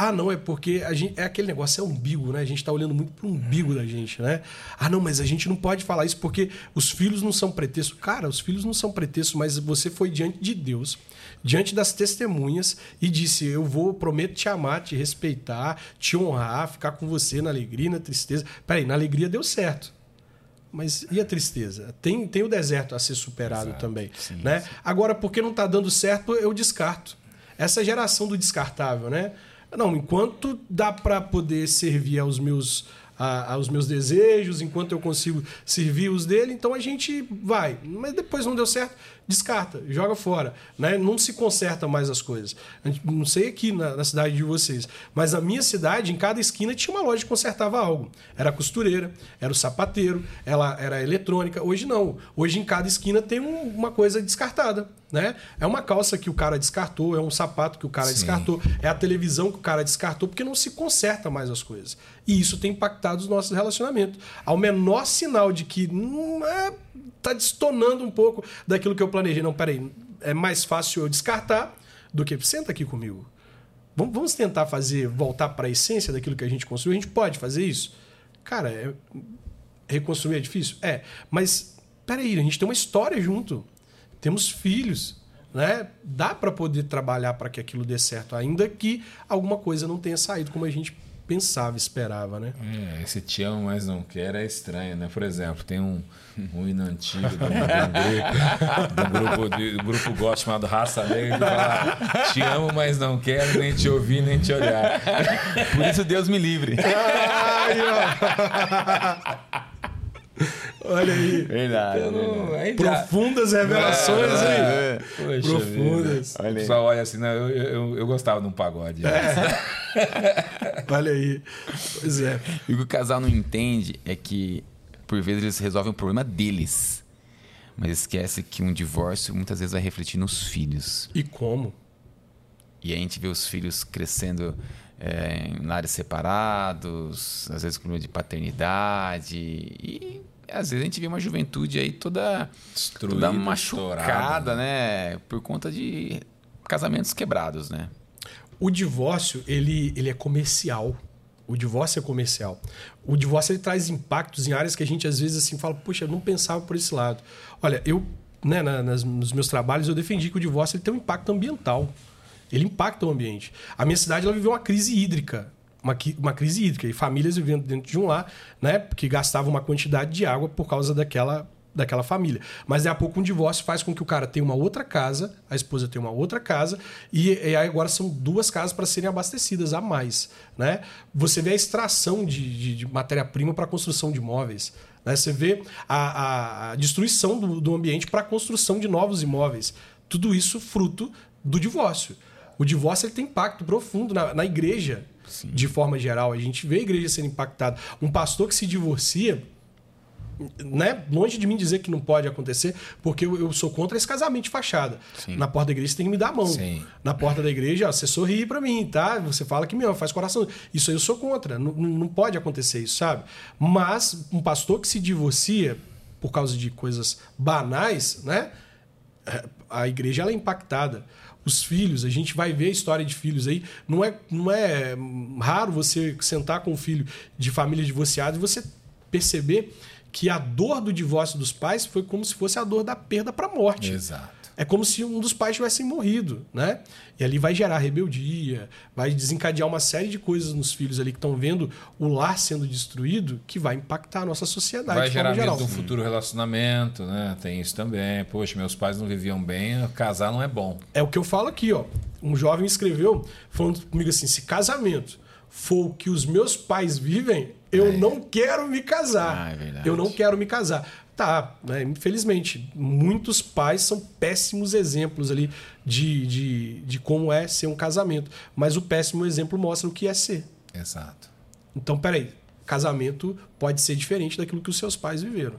Ah, não, é porque a gente, é aquele negócio, é umbigo, né? A gente tá olhando muito pro umbigo da gente, né? Ah, não, mas a gente não pode falar isso porque os filhos não são pretexto. Cara, os filhos não são pretexto, mas você foi diante de Deus, diante das testemunhas e disse: Eu vou, prometo te amar, te respeitar, te honrar, ficar com você na alegria na tristeza. Peraí, na alegria deu certo. Mas e a tristeza? Tem, tem o deserto a ser superado Exato. também. Sim, né? Sim. Agora, porque não está dando certo, eu descarto. Essa geração do descartável, né? Não, enquanto dá para poder servir aos meus aos meus desejos, enquanto eu consigo servir os dele, então a gente vai. Mas depois não deu certo, descarta, joga fora. Né? Não se conserta mais as coisas. Não sei aqui na, na, cidade de vocês, mas na minha cidade, em cada esquina, tinha uma loja que consertava algo. Era costureira, era o sapateiro, ela era a eletrônica. Hoje não. Hoje em cada esquina tem um, uma coisa descartada. Né? É uma calça que o cara descartou, é um sapato que o cara Sim. descartou, é a televisão que o cara descartou, porque não se conserta mais as coisas. E isso tem impactado os nossos relacionamentos. Ao menor sinal de que hum, é, tá destonando um pouco daquilo que eu planejei. Não, peraí, é mais fácil eu descartar do que senta aqui comigo. Vamos tentar fazer, voltar para a essência daquilo que a gente construiu. A gente pode fazer isso? Cara, é, reconstruir é difícil? É. Mas, peraí, a gente tem uma história junto temos filhos, né? Dá para poder trabalhar para que aquilo dê certo, ainda que alguma coisa não tenha saído como a gente pensava, esperava, né? É, esse te amo, mas não quer é estranho, né? Por exemplo, tem um, um hino antigo do, do grupo, do grupo, do, do grupo gosto chamado Raça Negra que fala te amo, mas não quero nem te ouvir, nem te olhar. Por isso Deus me livre. (laughs) Ai, Olha aí. Verdade. Então, aí Profundas revelações ah, aí. É. Poxa Profundas. Olha aí. O pessoal olha assim, não, eu, eu, eu gostava de um pagode. É. (laughs) olha aí. Pois é. E o que o casal não entende é que, por vezes, eles resolvem o problema deles. Mas esquece que um divórcio muitas vezes vai refletir nos filhos. E como? E a gente vê os filhos crescendo é, em lares separados, às vezes com de paternidade. E às vezes a gente vê uma juventude aí toda, toda machucada, né? Por conta de casamentos quebrados, né? O divórcio, ele, ele é comercial. O divórcio é comercial. O divórcio ele traz impactos em áreas que a gente às vezes assim fala, poxa, eu não pensava por esse lado. Olha, eu, né, nas, nos meus trabalhos eu defendi que o divórcio ele tem um impacto ambiental. Ele impacta o ambiente. A minha cidade ela viveu uma crise hídrica. Uma, uma crise hídrica. E famílias vivendo dentro de um lar, né? Que gastavam uma quantidade de água por causa daquela daquela família. Mas daqui a pouco um divórcio faz com que o cara tenha uma outra casa, a esposa tenha uma outra casa, e, e agora são duas casas para serem abastecidas a mais. Né? Você vê a extração de, de, de matéria-prima para a construção de imóveis. Né? Você vê a, a, a destruição do, do ambiente para a construção de novos imóveis. Tudo isso fruto do divórcio. O divórcio ele tem impacto profundo na, na igreja, Sim. de forma geral. A gente vê a igreja sendo impactada. Um pastor que se divorcia, né? Longe de mim dizer que não pode acontecer, porque eu, eu sou contra esse casamento de fachada. Sim. Na porta da igreja você tem que me dar a mão. Sim. Na porta da igreja, ó, você sorri para mim, tá? Você fala que me ama, faz coração. Isso aí eu sou contra. Não, não pode acontecer isso, sabe? Mas um pastor que se divorcia por causa de coisas banais, né? A igreja ela é impactada os filhos, a gente vai ver a história de filhos aí. Não é, não é raro você sentar com um filho de família divorciada e você perceber que a dor do divórcio dos pais foi como se fosse a dor da perda para a morte. Exato. É como se um dos pais tivesse morrido, né? E ali vai gerar rebeldia, vai desencadear uma série de coisas nos filhos ali que estão vendo o lar sendo destruído, que vai impactar a nossa sociedade. Vai gerar medo de um futuro relacionamento, né? Tem isso também. Poxa, meus pais não viviam bem, casar não é bom. É o que eu falo aqui, ó. Um jovem escreveu falando comigo assim: se casamento for o que os meus pais vivem, eu é. não quero me casar. Ah, é eu não quero me casar. Tá, né? infelizmente, muitos pais são péssimos exemplos ali de, de, de como é ser um casamento. Mas o péssimo exemplo mostra o que é ser. Exato. Então, peraí, casamento pode ser diferente daquilo que os seus pais viveram.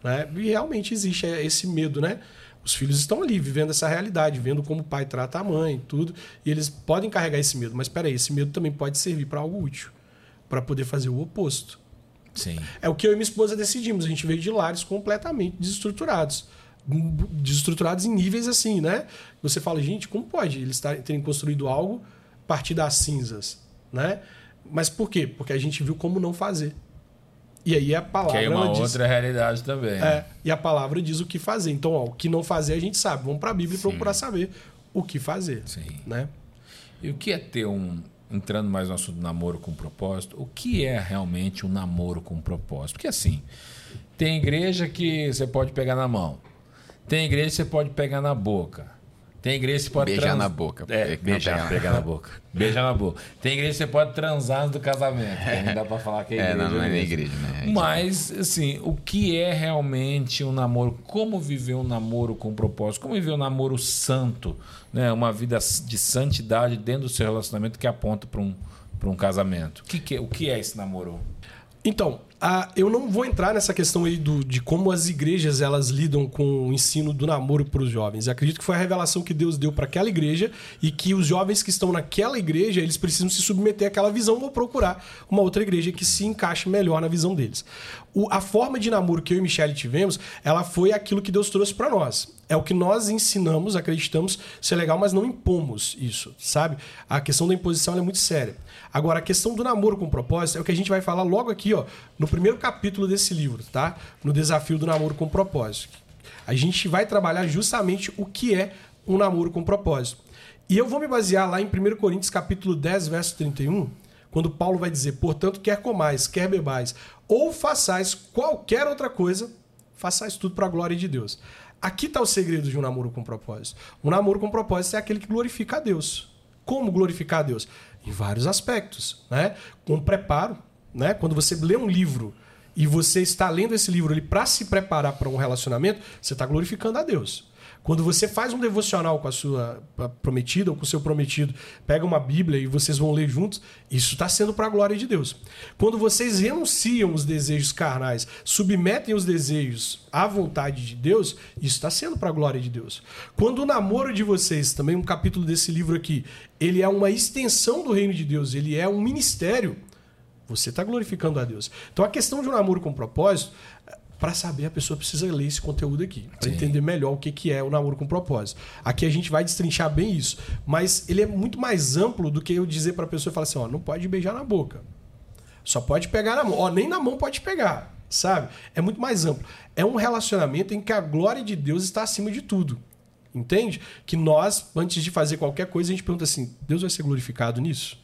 Né? E realmente existe esse medo, né? Os filhos estão ali vivendo essa realidade, vendo como o pai trata a mãe, tudo, e eles podem carregar esse medo, mas peraí, esse medo também pode servir para algo útil, para poder fazer o oposto. Sim. É o que eu e minha esposa decidimos. A gente veio de lares completamente desestruturados. Desestruturados em níveis assim, né? Você fala, gente, como pode eles terem construído algo a partir das cinzas, né? Mas por quê? Porque a gente viu como não fazer. E aí a palavra. Que é uma outra diz, realidade também. É, e a palavra diz o que fazer. Então, ó, o que não fazer a gente sabe. Vamos para a Bíblia e procurar saber o que fazer. Sim. Né? E o que é ter um, entrando mais no assunto namoro com propósito, o que é realmente um namoro com propósito? Porque assim, tem igreja que você pode pegar na mão, tem igreja que você pode pegar na boca. Tem igreja que você pode beijar trans... na boca. É, beijar, pegar na boca. Beijar na boca. Tem igreja que você pode transar antes do casamento. É. Não dá pra falar que é igreja. (laughs) É, não, não é igreja, né? Mas, assim, o que é realmente um namoro? Como viver um namoro com propósito? Como viver um namoro santo? Né? Uma vida de santidade dentro do seu relacionamento que aponta para um, um casamento. O que, que, o que é esse namoro? Então, ah, eu não vou entrar nessa questão aí do, de como as igrejas elas lidam com o ensino do namoro para os jovens. Eu acredito que foi a revelação que Deus deu para aquela igreja e que os jovens que estão naquela igreja eles precisam se submeter àquela visão ou procurar uma outra igreja que se encaixe melhor na visão deles. O, a forma de namoro que eu e Michelle tivemos, ela foi aquilo que Deus trouxe para nós. É o que nós ensinamos, acreditamos ser legal, mas não impomos isso, sabe? A questão da imposição é muito séria. Agora, a questão do namoro com propósito é o que a gente vai falar logo aqui, ó, no primeiro capítulo desse livro, tá? No desafio do namoro com propósito. A gente vai trabalhar justamente o que é um namoro com propósito. E eu vou me basear lá em 1 Coríntios capítulo 10, verso 31, quando Paulo vai dizer: "Portanto, quer comais, quer bebais, ou façais qualquer outra coisa, façais tudo para a glória de Deus." Aqui está o segredo de um namoro com propósito. Um namoro com propósito é aquele que glorifica a Deus. Como glorificar a Deus? Em vários aspectos, né? Com preparo, né? Quando você lê um livro e você está lendo esse livro para se preparar para um relacionamento, você está glorificando a Deus. Quando você faz um devocional com a sua prometida ou com o seu prometido, pega uma Bíblia e vocês vão ler juntos, isso está sendo para a glória de Deus. Quando vocês renunciam os desejos carnais, submetem os desejos à vontade de Deus, isso está sendo para a glória de Deus. Quando o namoro de vocês, também um capítulo desse livro aqui, ele é uma extensão do reino de Deus, ele é um ministério, você está glorificando a Deus. Então a questão de um namoro com propósito para saber, a pessoa precisa ler esse conteúdo aqui, para entender melhor o que, que é o namoro com propósito. Aqui a gente vai destrinchar bem isso, mas ele é muito mais amplo do que eu dizer para a pessoa e falar assim: ó, não pode beijar na boca, só pode pegar na mão, ó, nem na mão pode pegar, sabe? É muito mais amplo. É um relacionamento em que a glória de Deus está acima de tudo. Entende? Que nós, antes de fazer qualquer coisa, a gente pergunta assim: Deus vai ser glorificado nisso?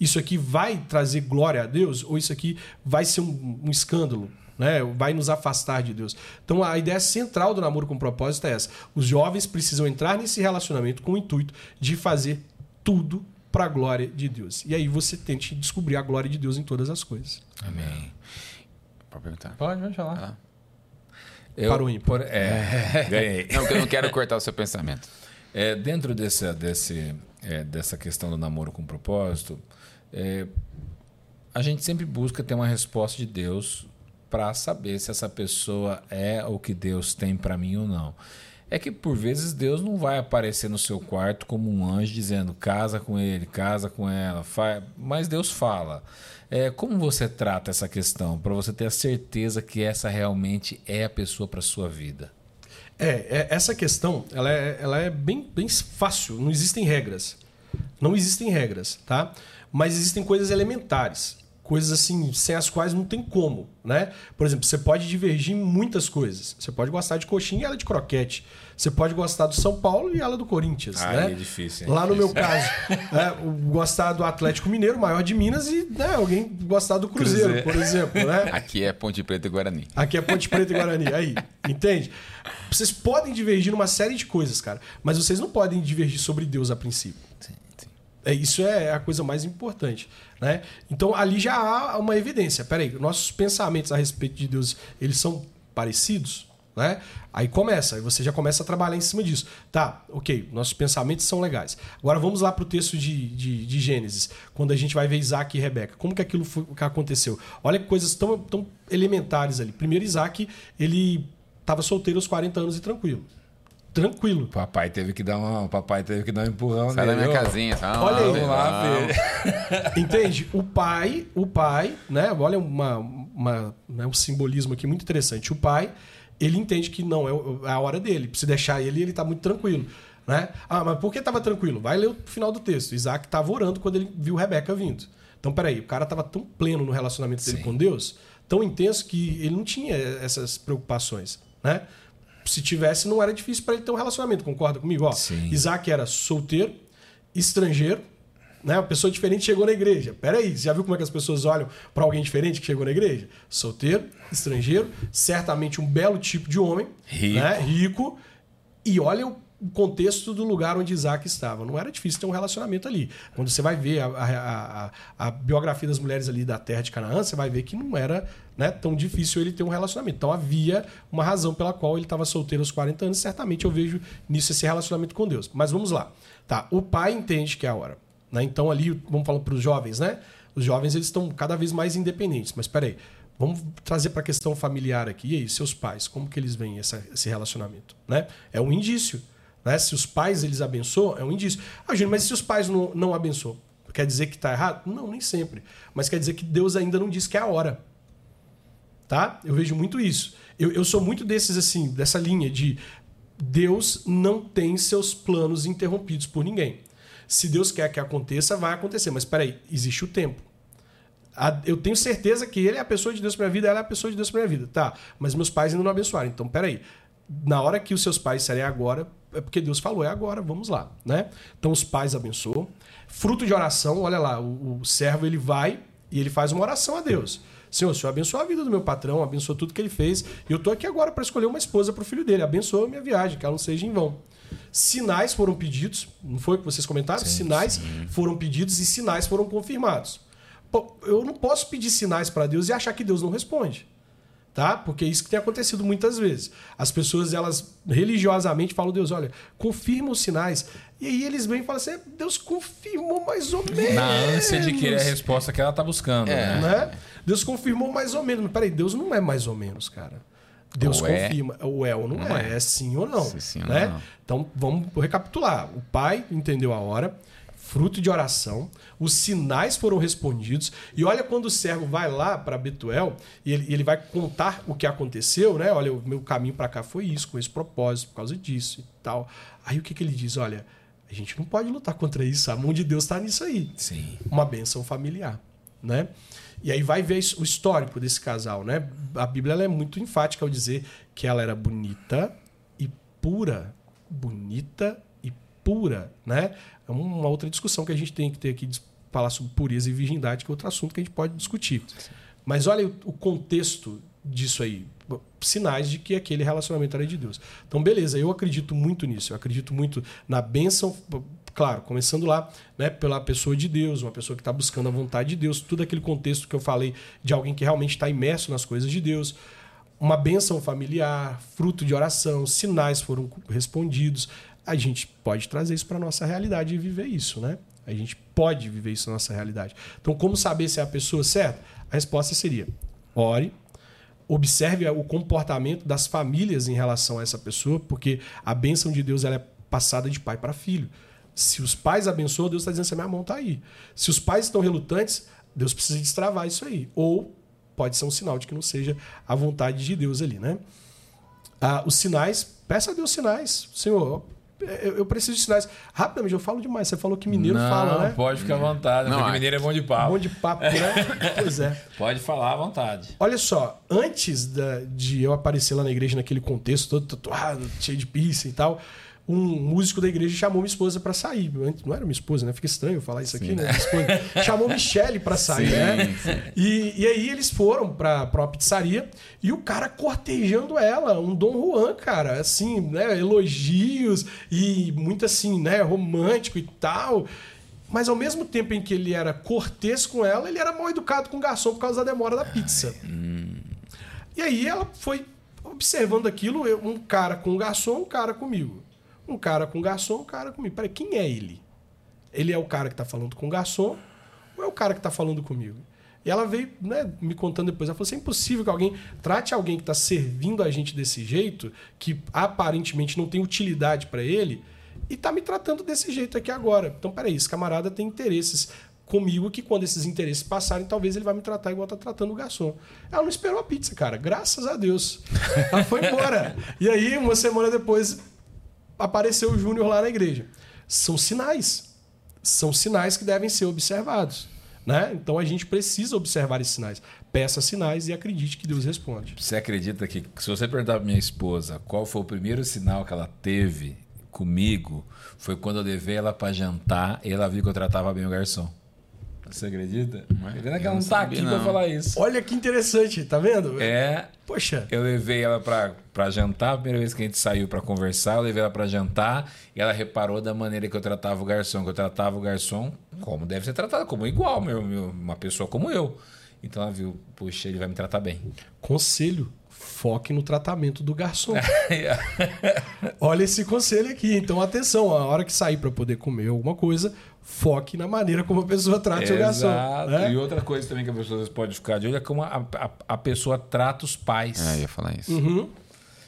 Isso aqui vai trazer glória a Deus? Ou isso aqui vai ser um, um escândalo? né? Vai nos afastar de Deus. Então a ideia central do namoro com propósito é essa. Os jovens precisam entrar nesse relacionamento com o intuito de fazer tudo para a glória de Deus. E aí você tente descobrir a glória de Deus em todas as coisas. Amém. Pode perguntar. Pode, pode falar. Ah. Eu, Para o ímpar. por- é, (laughs) ganhei. Não, porque eu não quero cortar o seu pensamento. É, dentro desse, desse, é, dessa questão do namoro com propósito, é, a gente sempre busca ter uma resposta de Deus para saber se essa pessoa é o que Deus tem para mim ou não. É que por vezes Deus não vai aparecer no seu quarto como um anjo dizendo casa com ele, casa com ela, mas Deus fala. É, como você trata essa questão para você ter a certeza que essa realmente é a pessoa para sua vida? É, é, essa questão ela é, ela é bem, bem fácil. Não existem regras. Não existem regras, tá? Mas existem coisas elementares. Coisas assim, sem as quais não tem como, né? Por exemplo, você pode divergir em muitas coisas. Você pode gostar de coxinha e ela de croquete. Você pode gostar do São Paulo e ela do Corinthians, Ah, né? é difícil, hein? Lá no meu caso, (laughs) é, gostar do Atlético Mineiro, maior de Minas, e né, alguém gostar do Cruzeiro, Cruzeiro. por exemplo, né? (laughs) Aqui é Ponte Preta e Guarani. Aqui é Ponte Preta e Guarani. Aí, entende? Vocês podem divergir numa série de coisas, cara. Mas vocês não podem divergir sobre Deus a princípio. É, isso é a coisa mais importante. Né? Então ali já há uma evidência. Peraí, nossos pensamentos a respeito de Deus, eles são parecidos? Né? Aí começa, aí você já começa a trabalhar em cima disso. Tá, ok, nossos pensamentos são legais. Agora vamos lá para o texto de, de, de Gênesis, quando a gente vai ver Isaac e Rebeca. Como que aquilo foi, que aconteceu? Olha que coisas tão, tão elementares ali. Primeiro, Isaac, ele estava solteiro aos 40 anos e tranquilo. Tranquilo. O papai teve que dar uma, o papai teve que dar um empurrão Sai da nele, minha ó. casinha. Tá? Olha aí. Vamos lá. Entende? O pai, o pai, né? Olha uma, uma, né, um simbolismo aqui muito interessante. O pai, ele entende que não é é a hora dele. Se deixar ele, ele tá muito tranquilo. Né? Ah, mas por que estava tranquilo? Vai ler o final do texto. Isaac estava orando quando ele viu Rebeca vindo. Então, peraí, o cara estava tão pleno no relacionamento dele Sim. com Deus, tão intenso, que ele não tinha essas preocupações. Né? Se tivesse, não era difícil para ele ter um relacionamento, concorda comigo? Ó, Sim. Isaac era solteiro, estrangeiro, né? Uma pessoa diferente chegou na igreja. Peraí, você já viu como é que as pessoas olham para alguém diferente que chegou na igreja? Solteiro, estrangeiro, certamente um belo tipo de homem, Rico. né? rico. E olha o contexto do lugar onde Isaac estava. Não era difícil ter um relacionamento ali. Quando você vai ver a, a- a- a biografia das mulheres ali da terra de Canaã, você vai ver que não era né, tão difícil ele ter um relacionamento. Então havia uma razão pela qual ele estava solteiro aos 40 anos. Certamente eu vejo nisso esse relacionamento com Deus. Mas vamos lá. Tá, o pai entende que é a hora. Né? Então ali, vamos falar para os jovens, né? Os jovens eles estão cada vez mais independentes. Mas peraí, vamos trazer para a questão familiar aqui. E aí, seus pais, como que eles veem essa- esse relacionamento? Né? É um indício. Né? Se os pais eles abençoam, é um indício. Ah, Júnior, mas se os pais não, não abençoam? Quer dizer que está errado? Não, nem sempre. Mas quer dizer que Deus ainda não disse que é a hora. Tá? Eu vejo muito isso. Eu, eu sou muito desses, assim, dessa linha de Deus não tem seus planos interrompidos por ninguém. Se Deus quer que aconteça, vai acontecer. Mas peraí, existe o tempo. Eu tenho certeza que ele é a pessoa de Deus para minha vida, ela é a pessoa de Deus para minha vida. Tá, mas meus pais ainda não abençoaram. Então, peraí. Na hora que os seus pais disserem "É agora, é porque Deus falou, é agora, vamos lá. Né? Então, os pais abençoam. Fruto de oração, olha lá, o, o servo ele vai e ele faz uma oração a Deus. Senhor, o Senhor abençoa a vida do meu patrão, abençoa tudo que ele fez. E eu estou aqui agora para escolher uma esposa para o filho dele. Abençoa a minha viagem, que ela não seja em vão. Sinais foram pedidos, não foi o que vocês comentaram? sinais foram pedidos e sinais foram confirmados. Eu não posso pedir sinais para Deus e achar que Deus não responde. Tá? Porque é isso que tem acontecido muitas vezes. As pessoas, elas religiosamente falam, Deus, olha, confirma os sinais. E aí eles vêm e falam assim, Deus confirmou mais ou menos. Na ânsia de querer a resposta que ela tá buscando, É. né? né? Deus confirmou mais ou menos. Mas peraí, Deus não é mais ou menos, cara. Deus Ou é. confirma. Ou é ou não é. É sim ou não. Sim, né? não. Então vamos recapitular. O pai entendeu a hora, fruto de oração, os sinais foram respondidos. E olha quando o servo vai lá para Betuel e ele, ele vai contar o que aconteceu, né? Olha, o meu caminho para cá foi isso, com esse propósito, por causa disso e tal. Aí o que, que ele diz? Olha, a gente não pode lutar contra isso, a mão de Deus está nisso aí Sim. uma benção familiar, né? E aí vai ver o histórico desse casal, né? A Bíblia ela é muito enfática ao dizer que ela era bonita e pura, bonita e pura, né? É uma outra discussão que a gente tem que ter aqui de falar sobre pureza e virgindade, que é outro assunto que a gente pode discutir. Mas olha o contexto disso aí? Sinais de que aquele relacionamento era de Deus. Então, beleza, eu acredito muito nisso. Eu acredito muito na bênção, claro, começando lá, né, pela pessoa de Deus, uma pessoa que está buscando a vontade de Deus, tudo aquele contexto que eu falei de alguém que realmente está imerso nas coisas de Deus. Uma bênção familiar, fruto de oração, sinais foram respondidos. A gente pode trazer isso para nossa realidade e viver isso, né? A gente pode viver isso na nossa realidade. Então, como saber se é a pessoa certa? A resposta seria: ore, observe o comportamento das famílias em relação a essa pessoa, porque a bênção de Deus ela é passada de pai para filho. Se os pais abençoam, Deus está dizendo assim: minha mão está aí. Se os pais estão relutantes, Deus precisa destravar isso aí. Ou pode ser um sinal de que não seja a vontade de Deus ali, né? Ah, os sinais, peça a Deus sinais. Senhor, eu preciso de sinais. Rapidamente, eu falo demais. Você falou que mineiro não, fala, né? Pode ficar à vontade, não, porque mineiro é bom de papo. Bom de papo, né? (laughs) pois é. Pode falar à vontade. Olha só, antes da, de eu aparecer lá na igreja naquele contexto todo tatuado, cheio de pizza e tal, um músico da igreja chamou minha esposa para sair. Não era minha esposa, né? Fica estranho falar isso aqui, sim. né? Esposa. (laughs) chamou Michele para sair, sim, né? Sim. E, e aí eles foram para uma pizzaria e o cara cortejando ela, um Dom Juan, cara, assim, né? Elogios e muito assim, né? Romântico e tal. Mas ao mesmo tempo em que ele era cortês com ela, ele era mal educado com o garçom por causa da demora da pizza. Hum. E aí ela foi observando aquilo, um cara com o garçom, um cara comigo. Um cara com garçom, um cara comigo. Peraí, quem é ele? Ele é o cara que está falando com o garçom ou é o cara que está falando comigo? E ela veio né, me contando depois. Ela falou assim: é impossível que alguém trate alguém que está servindo a gente desse jeito, que aparentemente não tem utilidade para ele, e está me tratando desse jeito aqui agora. Então, peraí, esse camarada tem interesses comigo que quando esses interesses passarem, talvez ele vai me tratar igual tá tratando o garçom. Ela não esperou a pizza, cara. Graças a Deus. Ela foi embora. E aí, uma semana depois, apareceu o Júnior lá na igreja. São sinais. São sinais que devem ser observados. Né? Então a gente precisa observar esses sinais. Peça sinais e acredite que Deus responde. Você acredita que, se você perguntar para minha esposa qual foi o primeiro sinal que ela teve comigo, foi quando eu levei ela para jantar e ela viu que eu tratava bem o garçom. Você acredita? Mas que ela não tá aqui não. pra falar isso. Olha que interessante, tá vendo? É. Poxa. Eu levei ela pra, pra jantar, a primeira vez que a gente saiu pra conversar, eu levei ela pra jantar e ela reparou da maneira que eu tratava o garçom, que eu tratava o garçom como deve ser tratado, como igual, meu, meu, uma pessoa como eu. Então ela viu, puxa, ele vai me tratar bem. Conselho foque no tratamento do garçom. (laughs) Olha esse conselho aqui. Então, atenção, a hora que sair para poder comer alguma coisa, foque na maneira como a pessoa trata Exato. o garçom. Né? E outra coisa também que a pessoa pode ficar de olho é como a, a, a pessoa trata os pais. É, eu ia falar isso. Uhum.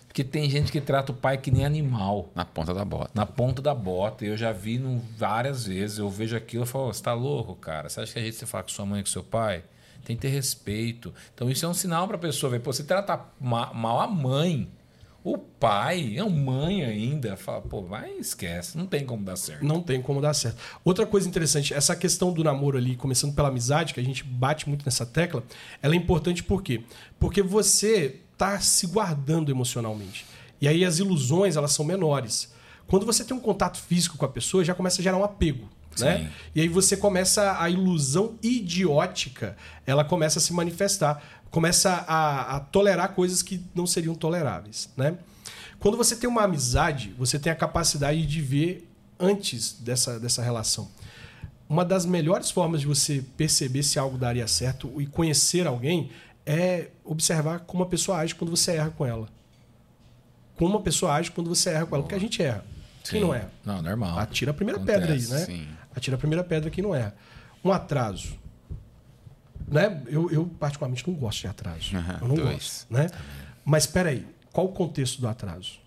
Porque tem gente que trata o pai que nem animal. Na ponta da bota. Na ponta da bota. Eu já vi no, várias vezes. Eu vejo aquilo e falo, você tá louco, cara? Você acha que a gente você fala com sua mãe e com seu pai? Tem que ter respeito. Então isso é um sinal para a pessoa ver. Pô, você trata mal a mãe, o pai, é mãe ainda, fala, pô, vai esquece, não tem como dar certo. Não tem como dar certo. Outra coisa interessante, essa questão do namoro ali, começando pela amizade, que a gente bate muito nessa tecla, ela é importante por quê? Porque você está se guardando emocionalmente. E aí as ilusões, elas são menores. Quando você tem um contato físico com a pessoa, já começa a gerar um apego. Né? E aí você começa a ilusão idiótica, ela começa a se manifestar, começa a, a tolerar coisas que não seriam toleráveis, né? Quando você tem uma amizade, você tem a capacidade de ver antes dessa, dessa relação. Uma das melhores formas de você perceber se algo daria certo e conhecer alguém é observar como a pessoa age quando você erra com ela. Como a pessoa age quando você erra com ela, porque a gente erra. Sim. Quem não erra? Não, normal. Atira a primeira Acontece, pedra aí, né? Sim. Atira a primeira pedra que não erra. Um atraso. Né? Eu, eu particularmente não gosto de atraso. Uhum, (laughs) eu não dois. gosto. Né? Mas espera aí, qual o contexto do atraso?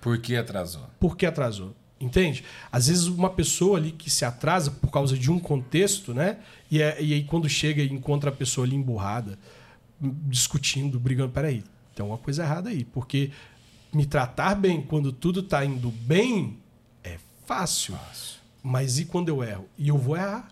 Por que atrasou? Por que atrasou? Entende? Às vezes uma pessoa ali que se atrasa por causa de um contexto, né? E, é, e aí quando chega e encontra a pessoa ali emburrada, discutindo, brigando, peraí, tem alguma coisa errada aí. Porque me tratar bem quando tudo está indo bem é fácil. fácil. Mas e quando eu erro? E eu vou errar.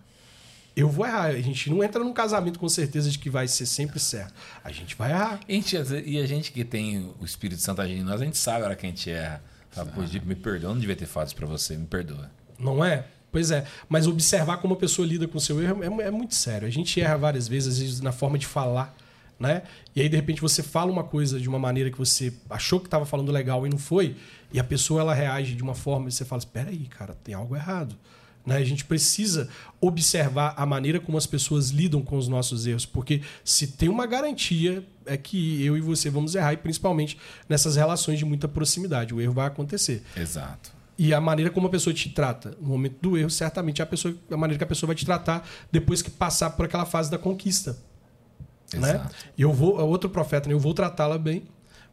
Eu vou errar. A gente não entra num casamento com certeza de que vai ser sempre certo. A gente vai errar. E a gente, e a gente que tem o Espírito Santo agindo em nós, a gente sabe a hora que a gente erra. Fala, Pô, me perdoa, não devia ter falado isso pra você, me perdoa. Não é? Pois é. Mas observar como a pessoa lida com o seu erro é, é muito sério. A gente erra várias vezes, às vezes na forma de falar né? E aí de repente você fala uma coisa de uma maneira que você achou que estava falando legal e não foi, e a pessoa ela reage de uma forma e você fala: "Espera aí, cara, tem algo errado". Né? A gente precisa observar a maneira como as pessoas lidam com os nossos erros, porque se tem uma garantia é que eu e você vamos errar, e principalmente nessas relações de muita proximidade. O erro vai acontecer. Exato. E a maneira como a pessoa te trata no momento do erro, certamente é a, pessoa, a maneira que a pessoa vai te tratar depois que passar por aquela fase da conquista. Né? Exato. E eu vou, outro profeta, né? eu vou tratá-la bem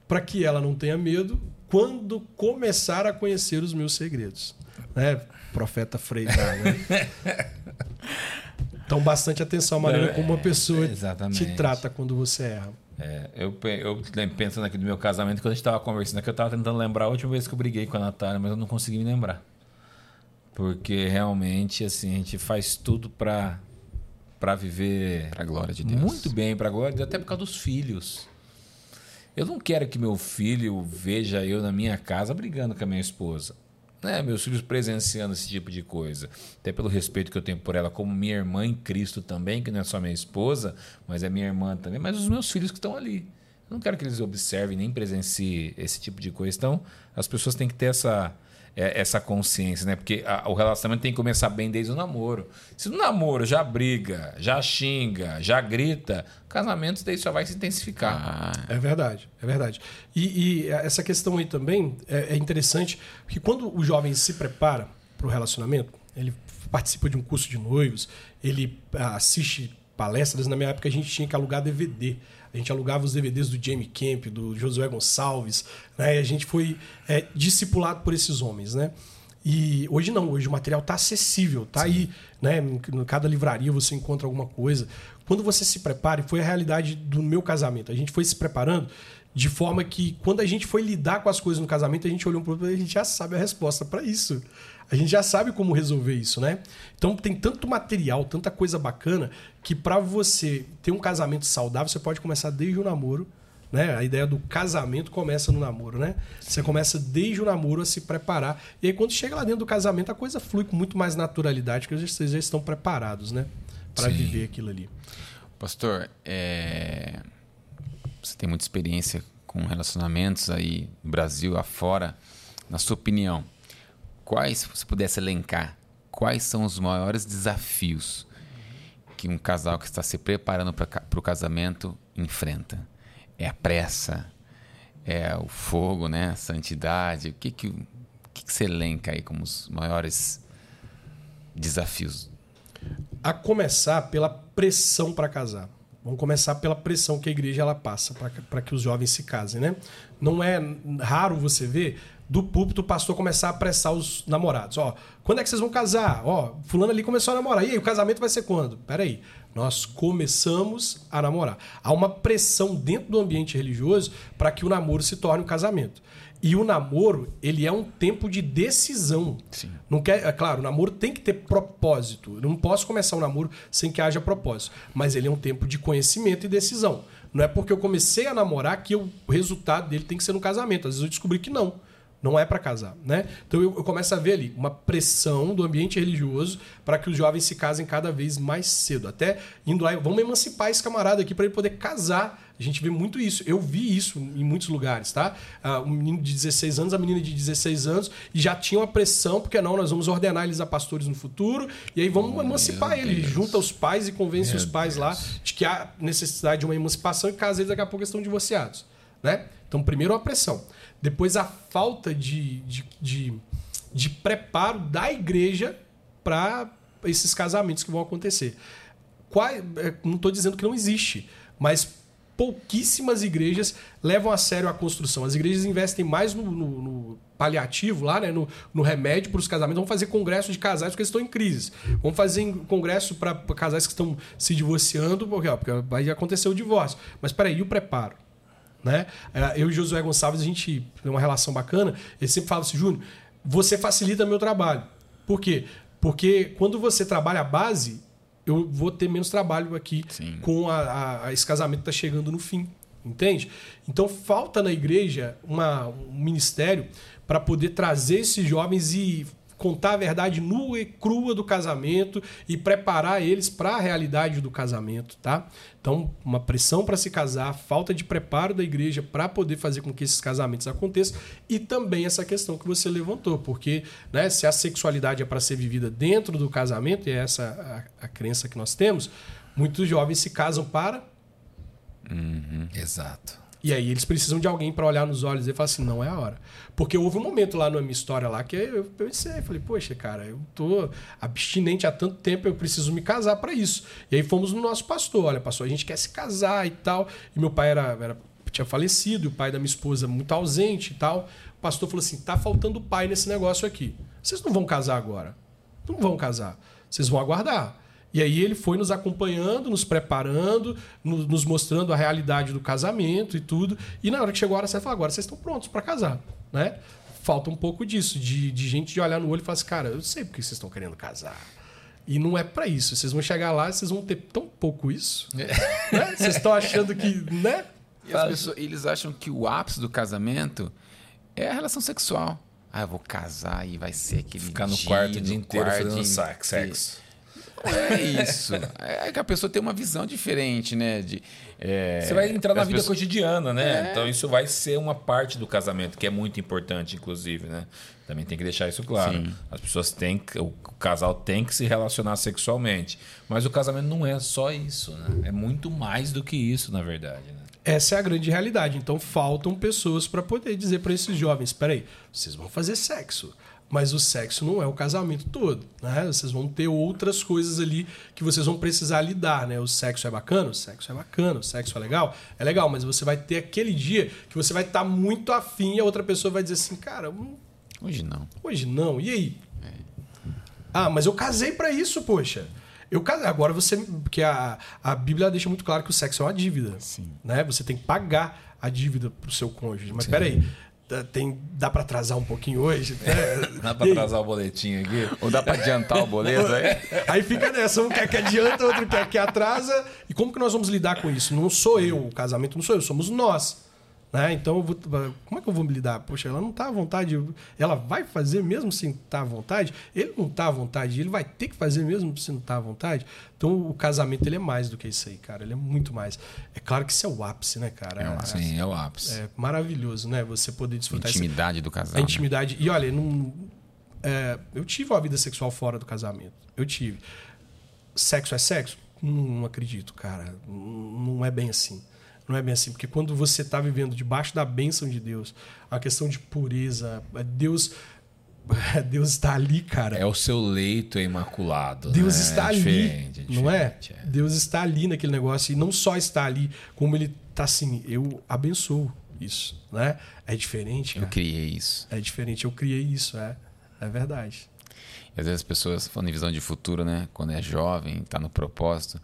para que ela não tenha medo quando começar a conhecer os meus segredos. Né? Profeta Frei né? (laughs) Então, bastante atenção à maneira como uma pessoa Exatamente. te trata quando você erra. É, eu, eu pensando aqui do meu casamento, quando a gente tava conversando aqui, eu tava tentando lembrar a última vez que eu briguei com a Natália, mas eu não consegui me lembrar. Porque realmente, assim, a gente faz tudo pra, pra viver Pra glória de Deus. muito bem, pra glória, de Deus, até por causa dos filhos. Eu não quero que meu filho veja eu na minha casa brigando com a minha esposa. Né? Meus filhos presenciando esse tipo de coisa. Até pelo respeito que eu tenho por ela, como minha irmã em Cristo também, que não é só minha esposa, mas é minha irmã também, mas os meus filhos que estão ali. Eu não quero que eles observem nem presenciem esse tipo de coisa. Então, as pessoas têm que ter essa, essa consciência, né? Porque a- o relacionamento tem que começar bem desde o namoro. Se no namoro já briga, já xinga, já grita, casamento daí só vai se intensificar. Ah, É verdade, é verdade. E, e essa questão aí também é, é interessante, porque quando o jovem se prepara para o relacionamento, ele participa de um curso de noivos, ele ah, assiste palestras. Na minha época a gente tinha que alugar DVD. A gente alugava os DVDs do Jamie Camp, do Josué Gonçalves, né? E a gente foi é, discipulado por esses homens, né? E hoje não, hoje o material está acessível, tá aí, né? Em cada livraria você encontra alguma coisa. Quando você se prepara, e foi a realidade do meu casamento, a gente foi se preparando de forma que quando a gente foi lidar com as coisas no casamento, a gente olhou para o outro e a gente já sabe a resposta para isso. A gente já sabe como resolver isso, né? Então tem tanto material, tanta coisa bacana que para você ter um casamento saudável, você pode começar desde o namoro, né? A ideia do casamento começa no namoro, né? Você começa desde o namoro a se preparar. E aí, quando chega lá dentro do casamento, a coisa flui com muito mais naturalidade, porque vocês já estão preparados, né? Para viver aquilo ali. Pastor, é, você tem muita experiência com relacionamentos aí no Brasil, afora. Na sua opinião, quais, se você pudesse elencar, quais são os maiores desafios que um casal que está se preparando para o casamento enfrenta? É a pressa? É o fogo, né? A santidade? O que, que, o que, que você elenca aí como os maiores desafios? A começar pela pressão para casar. Vamos começar pela pressão que a igreja ela passa para que os jovens se casem, né? Não é raro você ver do púlpito o pastor começar a pressar os namorados. Ó, quando é que vocês vão casar? Ó, fulano ali começou a namorar. E aí, o casamento vai ser quando? Peraí. Nós começamos a namorar. Há uma pressão dentro do ambiente religioso para que o namoro se torne um casamento. E o namoro, ele é um tempo de decisão. Sim. Não quer, é claro, o namoro tem que ter propósito. Eu não posso começar um namoro sem que haja propósito. Mas ele é um tempo de conhecimento e decisão. Não é porque eu comecei a namorar que eu- o resultado dele tem que ser no casamento. Às vezes eu descobri que não. Não é para casar, né? Então eu, eu começo a ver ali uma pressão do ambiente religioso para que os jovens se casem cada vez mais cedo. Até indo lá, vamos emancipar esse camarada aqui para ele poder casar. A gente vê muito isso. Eu vi isso em muitos lugares, tá? Ah, um menino de 16 anos, a menina de 16 anos, e já tinha uma pressão, porque não, nós vamos ordenar eles a pastores no futuro, e aí vamos emancipar ele. Deus. Junta os pais e convence Meu os pais lá de que há necessidade de uma emancipação e casa eles daqui a pouco estão divorciados. Né? Então, primeiro a pressão. Depois a falta de, de, de, de preparo da igreja para esses casamentos que vão acontecer. Qual- é, não estou dizendo que não existe, mas pouquíssimas igrejas levam a sério a construção. As igrejas investem mais no, no- no paliativo, lá, né? no, no remédio para os casamentos. Vão fazer congresso de casais porque estão em crise. Vão fazer congresso para casais que estão se divorciando, porque, ó, porque vai acontecer o divórcio. Mas peraí, e o preparo? Né? Eh, Eu e Josué Gonçalves, a gente tem uma relação bacana. Ele sempre fala assim, Júnior, você facilita meu trabalho. Por quê? Porque quando você trabalha a base, eu vou ter menos trabalho aqui Sim. com a, a- a- esse casamento que está chegando no fim. Entende? Então falta na igreja uma- um ministério para poder trazer esses jovens e contar a verdade nua e crua do casamento e preparar eles para a realidade do casamento, tá? Então, uma pressão para se casar, falta de preparo da igreja para poder fazer com que esses casamentos aconteçam e também essa questão que você levantou, porque né, se a sexualidade é para ser vivida dentro do casamento, e é essa a, a crença que nós temos, muitos jovens se casam para. Uhum. Exato. E aí eles precisam de alguém para olhar nos olhos e falar assim, não é a hora. Porque houve um momento lá na minha história lá que eu pensei, falei, poxa, cara, eu tô abstinente há tanto tempo, eu preciso me casar para isso. E aí fomos no nosso pastor, olha, pastor, a gente quer se casar e tal. E meu pai era, era tinha falecido, e o pai da minha esposa muito ausente e tal. O pastor falou assim, tá faltando pai nesse negócio aqui. Vocês não vão casar agora. Não vão casar. Vocês vão aguardar. E aí ele foi nos acompanhando, nos preparando, nos mostrando a realidade do casamento e tudo. E na hora que chegou a hora, você falou, agora vocês estão prontos para casar, né? Falta um pouco disso, de, de gente de olhar no olho e falar assim, cara, eu sei porque vocês estão querendo casar. E não é para isso. Vocês vão chegar lá, vocês vão ter tão pouco isso. É. Né? Vocês estão achando que, né? E as pessoas, eles acham que o ápice do casamento é a relação sexual. Ah, eu vou casar e vai ser aquele Ficar no dia, quarto o dia inteiro fazendo sexo. É isso. É que a pessoa tem uma visão diferente, né? De, é, Você vai entrar na vida pessoas... cotidiana, né? É. Então isso vai ser uma parte do casamento, que é muito importante, inclusive, né? Também tem que deixar isso claro. Sim. As pessoas têm que, o casal tem que se relacionar sexualmente. Mas o casamento não é só isso, né? É muito mais do que isso, na verdade. Né? Essa é a grande realidade. Então faltam pessoas para poder dizer para esses jovens: espera aí, vocês vão fazer sexo. Mas o sexo não é o casamento todo, né? Vocês vão ter outras coisas ali que vocês vão precisar lidar, né? O sexo é bacana, o sexo é bacana, o sexo é legal, é legal, mas você vai ter aquele dia que você vai estar tá muito afim e a outra pessoa vai dizer assim, cara, hum, hoje não. Hoje não. E aí? É. Ah, mas eu casei para isso, poxa. Eu casei. Agora você. Porque a, a Bíblia deixa muito claro que o sexo é uma dívida. Sim. Né? Você tem que pagar a dívida pro seu cônjuge. Mas Sim. peraí tem, dá para atrasar um pouquinho hoje. (laughs) Né? dá para atrasar o boletim aqui? Ou dá para adiantar o boleto aí? (laughs) aí fica nessa, um quer que adianta, outro quer que atrasa. E como que nós vamos lidar com isso? Não sou eu, o casamento não sou eu, somos nós. Né? Então, vou, como é que eu vou me lidar? Poxa, ela não está à vontade. Ela vai fazer mesmo sem estar tá à vontade? Ele não está à vontade. Ele vai ter que fazer mesmo se não está à vontade? Então, o casamento ele é mais do que isso aí, cara. Ele é muito mais. É claro que isso é o ápice, né, cara? É, sim, é o ápice. É maravilhoso, né? Você poder desfrutar... A intimidade esse... do casal. A intimidade. Né? E olha, não... É, eu tive uma vida sexual fora do casamento. Eu tive. Sexo é sexo? Não acredito, cara. Não é bem assim. Não é bem assim, porque quando você está vivendo debaixo da bênção de Deus, a questão de pureza, Deus (laughs) Deus está ali, cara. É o seu leito imaculado. Deus né? está é ali, é não é? é? Deus está ali naquele negócio e não só está ali, como ele está assim. Eu abençoo isso, né? É diferente. Cara. Eu criei isso. É diferente. Eu criei isso, é. É verdade. E às vezes as pessoas falando em visão de futuro, né? Quando é jovem, está no propósito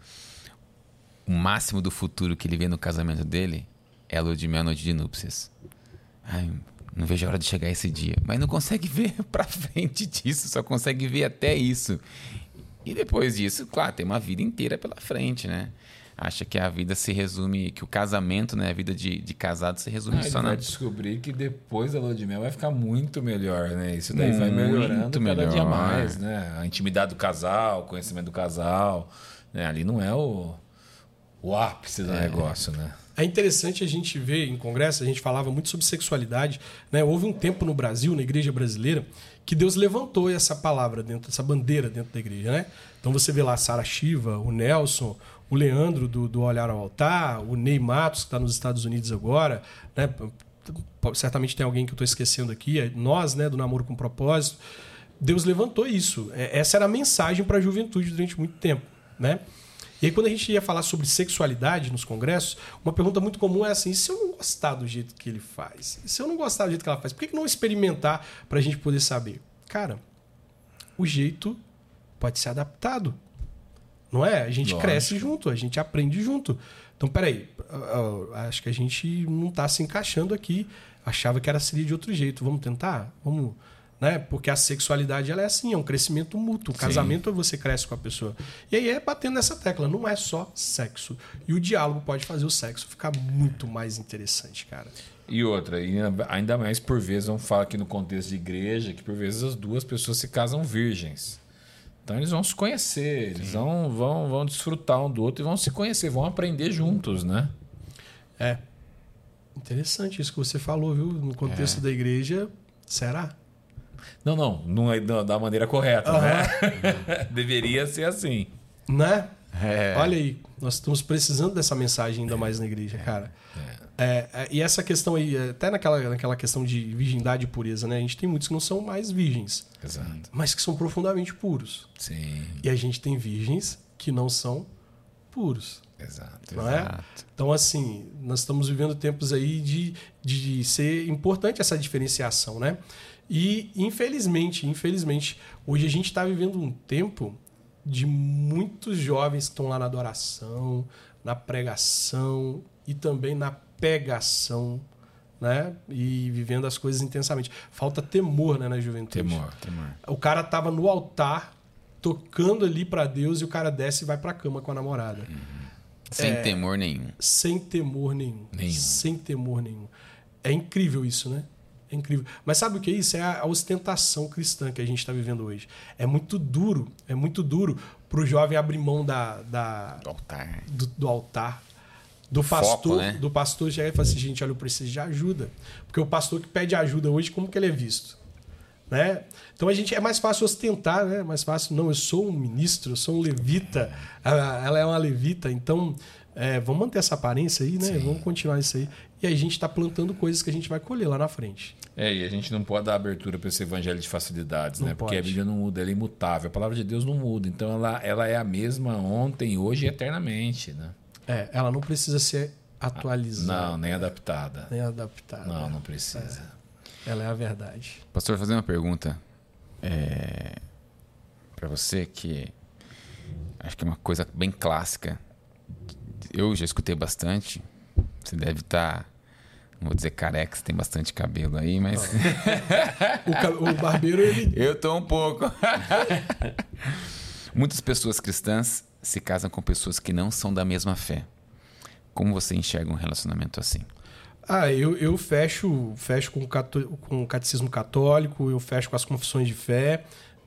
o máximo do futuro que ele vê no casamento dele é a lua de meia-noite de núpcias. Ai, não vejo a hora de chegar esse dia. Mas não consegue (laughs) ver para frente disso, só consegue ver até isso. E depois disso, claro, tem uma vida inteira pela frente, né? Acha que a vida se resume, que o casamento, né? A vida de, de casado se resume ah, só na. vai descobrir que depois da lua de mel vai ficar muito melhor, né? Isso daí muito vai melhorando melhor. cada dia mais, né? A intimidade do casal, o conhecimento do casal. Né? Ali não é o o ápice do é. negócio, né? É interessante a gente ver em congresso, a gente falava muito sobre sexualidade. Né? Houve um tempo no Brasil, na igreja brasileira, que Deus levantou essa palavra dentro, essa bandeira dentro da igreja. Né? Então você vê lá a Sara Shiva, o Nelson, o Leandro do, do Olhar ao Altar, o Ney Matos, que está nos Estados Unidos agora. Né? Certamente tem alguém que eu estou esquecendo aqui, é nós, né, do Namoro com Propósito. Deus levantou isso. É, essa era a mensagem para a juventude durante muito tempo. Né? E aí, quando a gente ia falar sobre sexualidade nos congressos, uma pergunta muito comum é assim: se eu não gostar do jeito que ele faz, se eu não gostar do jeito que ela faz, por que não experimentar para a gente poder saber? Cara, o jeito pode ser adaptado. Não é? A gente Lógico. cresce junto, a gente aprende junto. Então, peraí, acho que a gente não está se encaixando aqui. Achava que era seria de outro jeito. Vamos tentar? Vamos né? Porque a sexualidade ela é assim, é um crescimento mútuo. O casamento você cresce com a pessoa. E aí é batendo nessa tecla, não é só sexo. E o diálogo pode fazer o sexo ficar muito mais interessante, cara. E outra, e ainda mais por vezes, vamos falar aqui no contexto de igreja, que por vezes as duas pessoas se casam virgens. Então eles vão se conhecer, eles vão, vão, vão desfrutar um do outro e vão se conhecer, vão aprender juntos, né? É. Interessante isso que você falou, viu? No contexto da igreja, será? Não, não, não é da maneira correta, Aham. né? (laughs) Deveria ser assim. Né? É. Olha aí, nós estamos precisando dessa mensagem ainda mais na igreja, cara. É, é, e essa questão aí, até naquela, naquela questão de virgindade e pureza, né? A gente tem muitos que não são mais virgens, Exato. mas que são profundamente puros. Sim, E a gente tem virgens que não são puros. exato. Não é? Exato. Então, assim, nós estamos vivendo tempos aí de, de ser importante essa diferenciação, né? E, infelizmente, infelizmente, hoje a gente está vivendo um tempo de muitos jovens que estão lá na adoração, na pregação e também na pegação, né? E vivendo as coisas intensamente. Falta temor, né, na juventude. Temor. Temor. O cara tava no altar, tocando ali para Deus, e o cara desce e vai pra cama com a namorada Sem É. temor nenhum. sem temor nenhum. Nenhum. Sem temor nenhum. É incrível isso, né? É incrível. Mas sabe o que é isso? É a ostentação cristã que a gente está vivendo hoje. É muito duro, é muito duro para o jovem abrir mão da, da- Do altar. do, do altar. Do Foco, pastor, né? do pastor chegar e falar assim, gente, olha, eu preciso de ajuda. Porque o pastor que pede ajuda hoje, como que ele é visto? Né? Então a gente é mais fácil ostentar, né? Mais fácil, não, eu sou um ministro, eu sou um levita, ela, é uma levita, então é, vamos manter essa aparência aí, né? Vamos continuar isso aí. E aí a gente está plantando coisas que a gente vai colher lá na frente. É, e a gente não pode dar abertura para esse evangelho de facilidades, Não né? Porque a pode. Bíblia não muda, ela é imutável. A palavra de Deus não muda. Então ela, ela é a mesma ontem, hoje e eternamente, né? É, ela não precisa ser atualizada, Não, nem adaptada. nem adaptada. Não, não precisa. Ela é a verdade. Pastor, vou fazer uma pergunta é, para você que acho que é uma coisa bem clássica. Eu já escutei bastante. Você deve estar, não vou dizer careca, você tem bastante cabelo aí, mas O, barbeiro, ele (laughs) eu tô um pouco. (laughs) Muitas pessoas cristãs se casam com pessoas que não são da mesma fé. Como você enxerga um relacionamento assim? Ah, eu, eu fecho, fecho com, o cató- com o catecismo católico, eu fecho com as confissões de fé.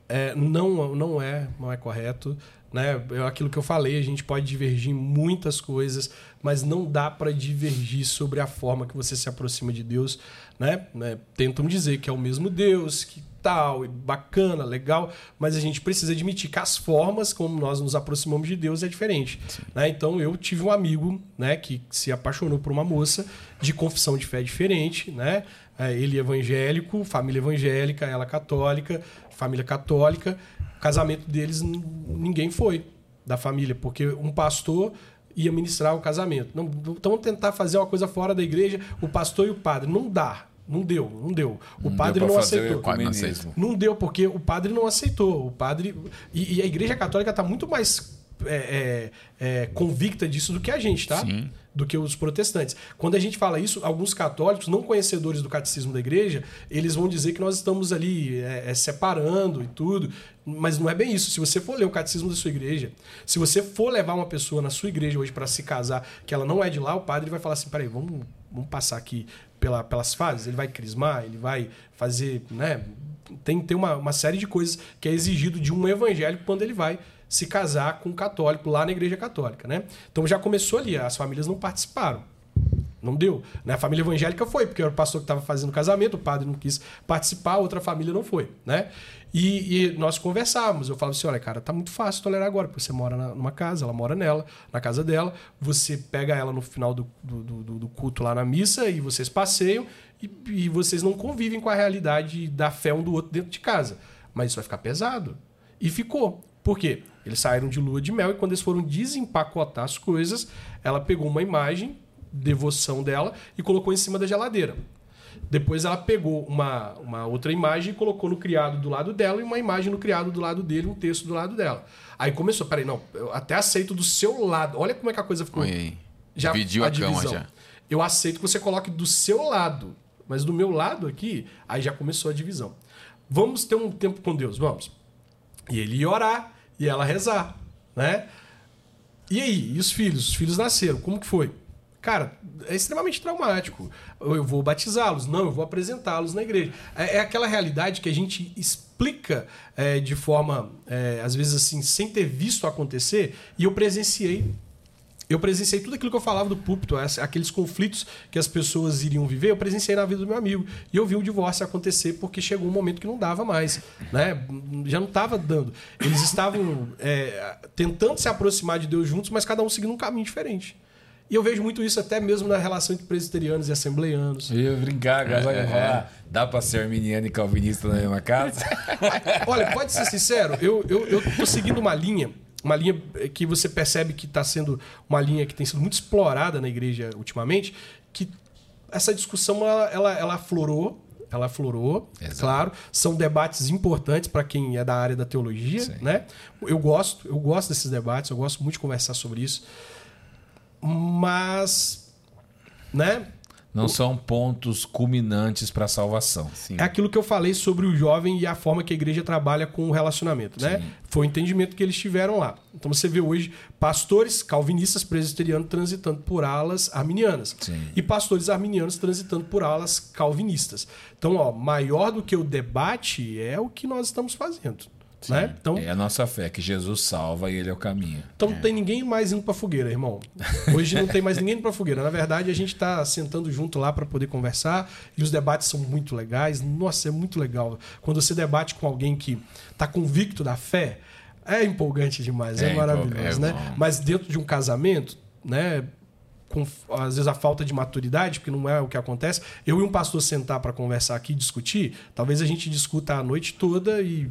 É, não, não é, não é correto. Né? É aquilo que eu falei, a gente pode divergir em muitas coisas, mas não dá para divergir sobre a forma que você se aproxima de Deus. Né? Né? Tentam dizer que é o mesmo Deus, que tal, e bacana, legal, mas a gente precisa admitir que as formas como nós nos aproximamos de Deus é diferente. Né? Então eu tive um amigo né, que se apaixonou por uma moça de confissão de fé diferente, né? É, Ele evangélico, família evangélica, ela católica, família católica. O casamento deles ninguém foi da família, porque um pastor ia ministrar o casamento. Não, então tentar fazer uma coisa fora da igreja, o pastor e o padre. Não dá. Não deu, não deu. O Não padre deu não aceitou. Não deu, porque o padre não aceitou. O padre. E, e a igreja católica está muito mais é, é, é, convicta disso do que a gente, tá? Sim. Do que os protestantes. Quando a gente fala isso, alguns católicos, não conhecedores do catecismo da igreja, eles vão dizer que nós estamos ali é, é, separando e tudo. Mas não é bem isso. Se você for ler o catecismo da sua igreja, se você for levar uma pessoa na sua igreja hoje para se casar, que ela não é de lá, o padre vai falar assim: peraí, vamos, vamos passar aqui pela, pelas fases. Ele vai crismar, ele vai fazer, né? Tem, tem uma, uma série de coisas que é exigido de um evangélico quando ele vai se casar com um católico lá na igreja católica, né? Então já começou ali, as famílias não participaram. Não deu. Né? A família evangélica foi, porque era o pastor que estava fazendo o casamento, o padre não quis participar, a outra família não foi. Né? E, e nós conversávamos. Eu falava assim: olha, cara, tá muito fácil tolerar agora, porque você mora na- numa casa, ela mora nela, na casa dela, você pega ela no final do, do, do- do culto lá na missa e vocês passeiam e, e vocês não convivem com a realidade da fé um do outro dentro de casa. Mas isso vai ficar pesado. E ficou. Por quê? Eles saíram de lua de mel e quando eles foram desempacotar as coisas, ela pegou uma imagem, devoção dela, e colocou em cima da geladeira. Depois ela pegou uma, uma outra imagem e colocou no criado do lado dela e uma imagem no criado do lado dele, um texto do lado dela. Aí começou, peraí, não, eu até aceito do seu lado. Olha como é que a coisa ficou. Olha aí. Dividiu a, cama já. Eu aceito que você coloque do seu lado, mas do meu lado aqui, aí já começou a divisão. Vamos ter um tempo com Deus, vamos. E ele ia orar e ela rezar, né? E aí, e os filhos? Os filhos nasceram, como que foi? Cara, é extremamente traumático. Eu vou batizá-los, não, eu vou apresentá-los na igreja. É, é, aquela realidade que a gente explica é, de forma, é, às vezes assim, sem ter visto acontecer, e eu presenciei. Eu presenciei tudo aquilo que eu falava do púlpito, aqueles conflitos que as pessoas iriam viver, eu presenciei na vida do meu amigo. E eu vi o divórcio acontecer porque chegou um momento que não dava mais. Né? Já não estava dando. Eles estavam (laughs) é, tentando se aproximar de Deus juntos, mas cada um seguindo um caminho diferente. E eu vejo muito isso até mesmo na relação entre presbiterianos e assembleianos. Eu ia brincar, agora é, dá para ser arminiano e calvinista na mesma casa? (laughs) Olha, pode ser sincero, eu, eu, eu tô seguindo uma linha, uma linha que você percebe que está sendo uma linha que tem sido muito explorada na igreja ultimamente, que essa discussão ela, ela, ela aflorou, ela aflorou, Exato. claro. São debates importantes para quem é da área da teologia, Sim. né? Eu gosto, eu gosto desses debates, eu gosto muito de conversar sobre isso mas, né? Não são pontos culminantes para a salvação. Sim. É aquilo que eu falei sobre o jovem e a forma que a igreja trabalha com o relacionamento, né? Foi o entendimento que eles tiveram lá. Então você vê hoje pastores calvinistas presbiterianos transitando por alas arminianas Sim. e pastores arminianos transitando por alas calvinistas. Então, ó, maior do que o debate é o que nós estamos fazendo. Né? Então, é a nossa fé, que Jesus salva e ele é o caminho. Então é. não tem ninguém mais indo para fogueira, irmão. Hoje não tem mais ninguém indo para fogueira. Na verdade, a gente está sentando junto lá para poder conversar e os debates são muito legais. Nossa, é muito legal. Quando você debate com alguém que está convicto da fé, é empolgante demais, é, é maravilhoso, é né? Mas dentro de um casamento, né? com às vezes a falta de maturidade, porque não é o que acontece. Eu e um pastor sentar para conversar aqui, discutir, talvez a gente discuta a noite toda e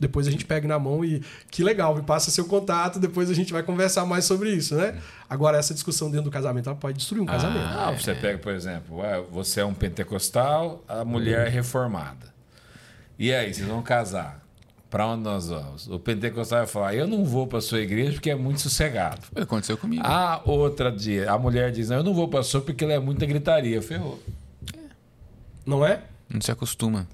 depois a gente pega na mão e que legal, me passa seu contato, depois a gente vai conversar mais sobre isso, né? Agora, essa discussão dentro do casamento, ela pode destruir um ah, casamento. Ah, você pega, por exemplo, você é um pentecostal, a mulher é reformada. E aí, vocês vão casar? Para onde nós vamos? O pentecostal vai falar: Eu não vou para sua igreja porque é muito sossegado. Aconteceu comigo. A outra dia, a mulher diz: Não, eu não vou para sua porque ela é muita gritaria. Ferrou. Não é? Não se acostuma.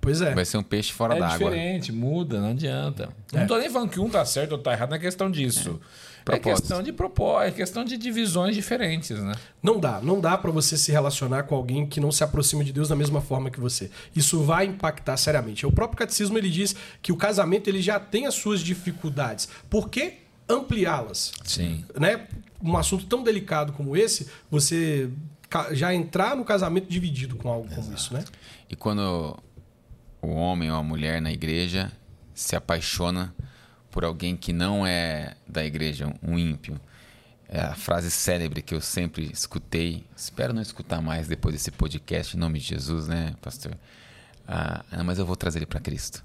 Pois é. Vai ser um peixe fora é d'água. É diferente, muda, não adianta. É. Não tô nem falando que um tá certo ou tá errado, não é questão disso. É, é questão de propósito, é questão de divisões diferentes, né? Não dá, não dá para você se relacionar com alguém que não se aproxima de Deus da mesma forma que você. Isso vai impactar seriamente. O próprio catecismo ele diz que o casamento ele já tem as suas dificuldades. Por que ampliá-las? Sim. Né? Um assunto tão delicado como esse, você já entrar no casamento dividido com algo Exato. como isso, né? E quando o homem ou a mulher na igreja se apaixona por alguém que não é da igreja, um ímpio. É a frase célebre que eu sempre escutei, espero não escutar mais depois desse podcast, em nome de Jesus, né, pastor? Ah, mas eu vou trazer ele para Cristo.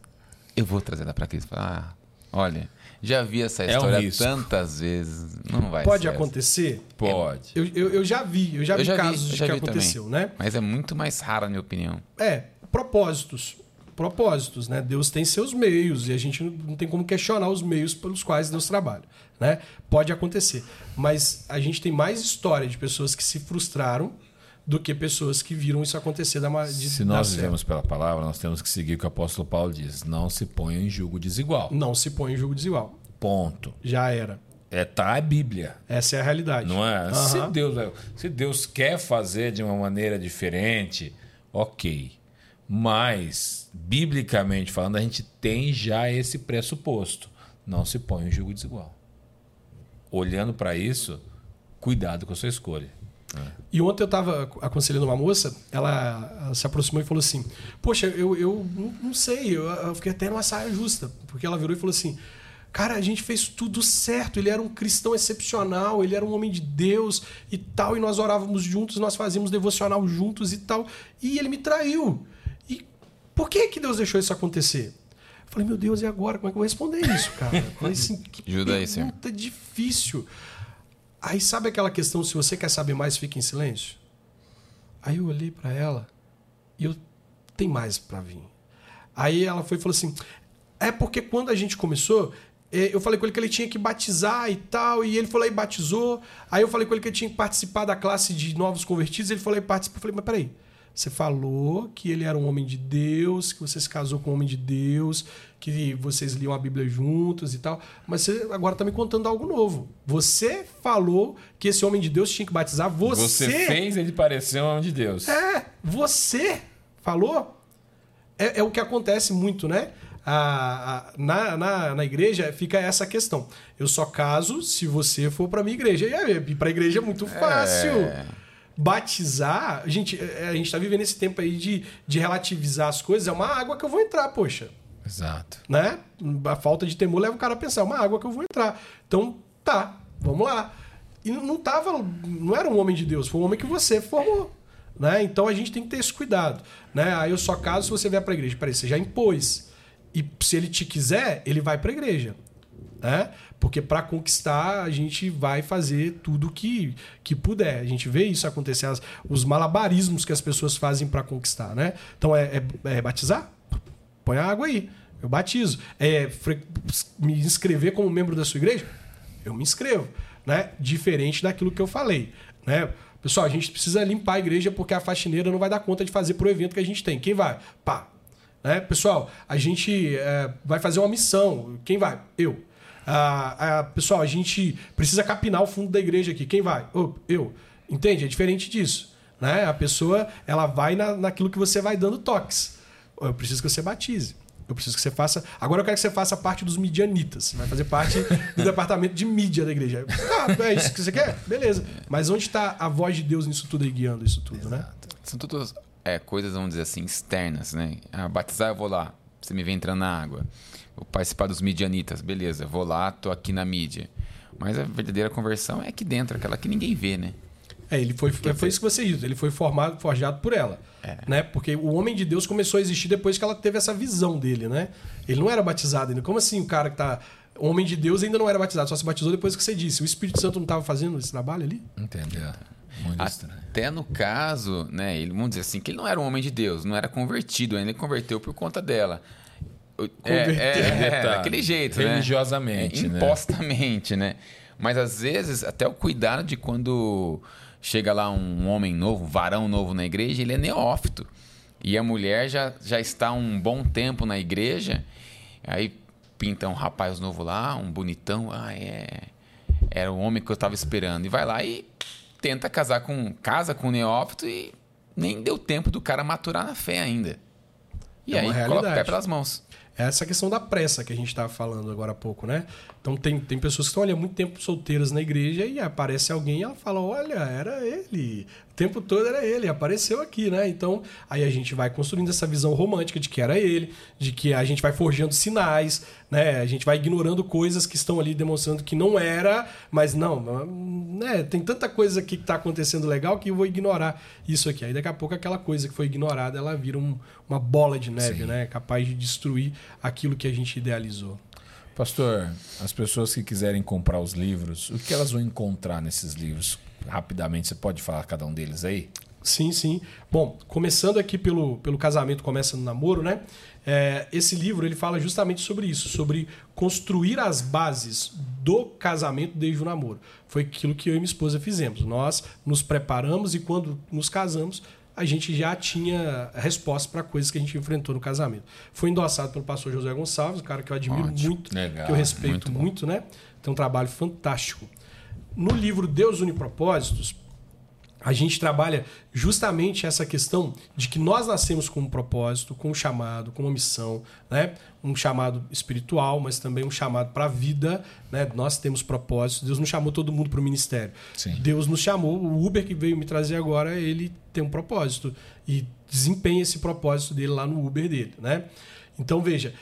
Eu vou trazer ela para Cristo. Ah, olha, já vi essa história é um tantas vezes, não vai Pode acontecer? Pode. Eu, eu, eu, já vi, eu já eu vi já casos vi, de que aconteceu, também. né? Mas é muito mais raro, na minha opinião. É, propósitos propósitos, né? Deus tem seus meios e a gente não tem como questionar os meios pelos quais Deus trabalha, né? Pode acontecer, mas a gente tem mais história de pessoas que se frustraram do que pessoas que viram isso acontecer da de, Se nós vivemos pela palavra, nós temos que seguir o que o apóstolo Paulo diz: não se ponha em julgo desigual. Não se põe em julgo desigual. Ponto. Já era. É tá a Bíblia. Essa é a realidade. Não é? Uhum. Se Deus, se Deus quer fazer de uma maneira diferente, OK. Mas, biblicamente falando, a gente tem já esse pressuposto. Não se põe um julgo desigual. Olhando para isso, cuidado com a sua escolha. E ontem eu estava aconselhando uma moça, ela, se aproximou e falou assim: Poxa, eu, eu não sei, eu fiquei até numa saia justa. Porque ela virou e falou assim: Cara, a gente fez tudo certo. Ele era um cristão excepcional, ele era um homem de Deus e tal. E nós orávamos juntos, nós fazíamos devocional juntos e tal. E ele me traiu. Por que, que Deus deixou isso acontecer? Eu falei, meu Deus, e agora? Como é que eu vou responder isso, cara? Eu falei assim, que Ajuda aí, senhor. difícil. Aí sabe aquela questão, se você quer saber mais, fique em silêncio? Aí eu olhei para ela e eu tem mais para vir. Aí ela foi e falou assim: é porque quando a gente começou, é, eu falei com ele que ele tinha que batizar e tal, e ele foi lá e batizou. Aí eu falei com ele que ele tinha que participar da classe de novos convertidos, ele foi lá e participou. Eu falei, mas peraí, Você falou que ele era um homem de Deus, que você se casou com um homem de Deus, que vocês liam a Bíblia juntos e tal. Mas você agora está me contando algo novo. Você falou que esse homem de Deus tinha que batizar você. Você fez ele parecer um homem de Deus. É, você falou. É, é o que acontece muito, né? A, a, na, na, na igreja fica essa questão. Eu só caso se você for para minha igreja. E para a igreja é muito fácil. É. Batizar, gente, é, a gente tá vivendo esse tempo aí de, de relativizar as coisas. É uma água que eu vou entrar, poxa. Exato. Né? A falta de temor leva o cara a pensar, é uma água que eu vou entrar. Então, tá, vamos lá. E não tava, não era um homem de Deus, foi um homem que você formou. Né? Então a gente tem que ter esse cuidado. Né? Aí eu só caso se você vier para a igreja. Peraí, você já impôs. E se ele te quiser, ele vai para a igreja. Né? Porque para conquistar, a gente vai fazer tudo que, que puder. A gente vê isso acontecer, as, os malabarismos que as pessoas fazem para conquistar. Né? Então é, é, é batizar? Põe a água aí. Eu batizo. É me inscrever como membro da sua igreja? Eu me inscrevo. Né? Diferente daquilo que eu falei. Né? Pessoal, a gente precisa limpar a igreja porque a faxineira não vai dar conta de fazer pro evento que a gente tem. Quem vai? Pá. Né? Pessoal, a gente é, vai fazer uma missão. Quem vai? Eu. Ah, ah, pessoal, a gente precisa capinar o fundo da igreja aqui. Quem vai? Oh, eu. Entende? É diferente disso. Né? A pessoa ela vai na, naquilo que você vai dando toques. Eu preciso que você batize. Eu preciso que você faça. Agora eu quero que você faça parte dos midianitas. Vai fazer parte do (laughs) departamento de mídia da igreja. Ah, é isso que você quer? Beleza. Mas onde está a voz de Deus nisso tudo aí, guiando isso tudo, né? São todas é, coisas, vamos dizer assim, externas, né? Ah, batizar, eu vou lá. Você me vê entrando na água. Vou participar dos midianitas. Beleza, vou lá, tô aqui na mídia. Mas a verdadeira conversão é aqui dentro, aquela que ninguém vê, né? É, ele foi, foi isso que você disse. Ele foi formado, forjado por ela. É. Né? Porque o homem de Deus começou a existir depois que ela teve essa visão dele, né? Ele não era batizado ainda. Como assim o cara que tá. Homem de Deus ainda não era batizado, só se batizou depois que você disse. O Espírito Santo não estava fazendo esse trabalho ali? Entendeu. Muito estranho. Até no caso, né? Ele, vamos dizer assim, que ele não era um homem de Deus, não era convertido ainda, ele converteu por conta dela. É, é, é, daquele jeito, Religiosamente, né? né? Impostamente, né? Mas às vezes, até o cuidado de quando chega lá um homem novo, um varão novo na igreja, ele é neófito. E a mulher já, já está um bom tempo na igreja, aí pinta um rapaz novo lá, um bonitão, ah, é. Era o homem que eu estava esperando. E vai lá e tenta casar com. casa com o neófito e nem deu tempo do cara maturar na fé ainda. E É aí coloca o pé pelas mãos. Essa questão da pressa que a gente estava falando agora há pouco, né? Então tem, tem pessoas que estão ali há muito tempo solteiras na igreja e aparece alguém e ela fala: Olha, era ele. O tempo todo era ele, apareceu aqui, né? Então aí a gente vai construindo essa visão romântica de que era ele, de que a gente vai forjando sinais, né? A gente vai ignorando coisas que estão ali demonstrando que não era, mas não, né? Tem tanta coisa aqui que está acontecendo legal que eu vou ignorar isso aqui. Aí daqui a pouco aquela coisa que foi ignorada ela vira um- uma bola de neve, Sim. né? Capaz de destruir aquilo que a gente idealizou. Pastor, as pessoas que quiserem comprar os livros, o que elas vão encontrar nesses livros? Rapidamente, você pode falar cada um deles aí? Sim, sim. Bom, começando aqui pelo, pelo casamento começa no namoro, né? É, esse livro ele fala justamente sobre isso, sobre construir as bases do casamento desde o namoro. Foi aquilo que eu e minha esposa fizemos. Nós nos preparamos e quando nos casamos a gente já tinha resposta para coisas que a gente enfrentou no casamento. Foi endossado pelo pastor José Gonçalves, um cara que eu admiro Ótimo. muito, Legal, que eu respeito muito muito, né? Tem um trabalho fantástico. No livro Deus une propósitos, a gente trabalha justamente essa questão de que nós nascemos com um propósito, com um chamado, com uma missão, né? Um chamado espiritual, mas também um chamado para a vida, né? Nós temos propósitos. Deus não chamou todo mundo para o ministério. Sim. Deus nos chamou. O Uber que veio me trazer agora, ele tem um propósito e desempenha esse propósito dele lá no Uber dele, né? Então veja,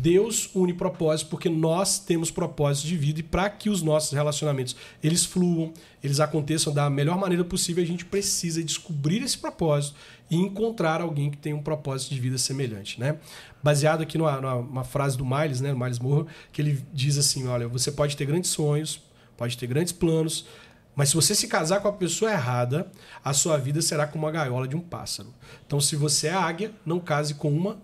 Deus une propósitos porque nós temos propósitos de vida e para que os nossos relacionamentos eles fluam, eles aconteçam da melhor maneira possível, a gente precisa descobrir esse propósito e encontrar alguém que tem um propósito de vida semelhante, né? Baseado aqui numa, numa- frase do Miles, né, Miles Moore, que ele diz assim, olha, você pode ter grandes sonhos, pode ter grandes planos, mas se você se casar com a pessoa errada, a sua vida será como a gaiola de um pássaro. Então, se você é águia, não case com uma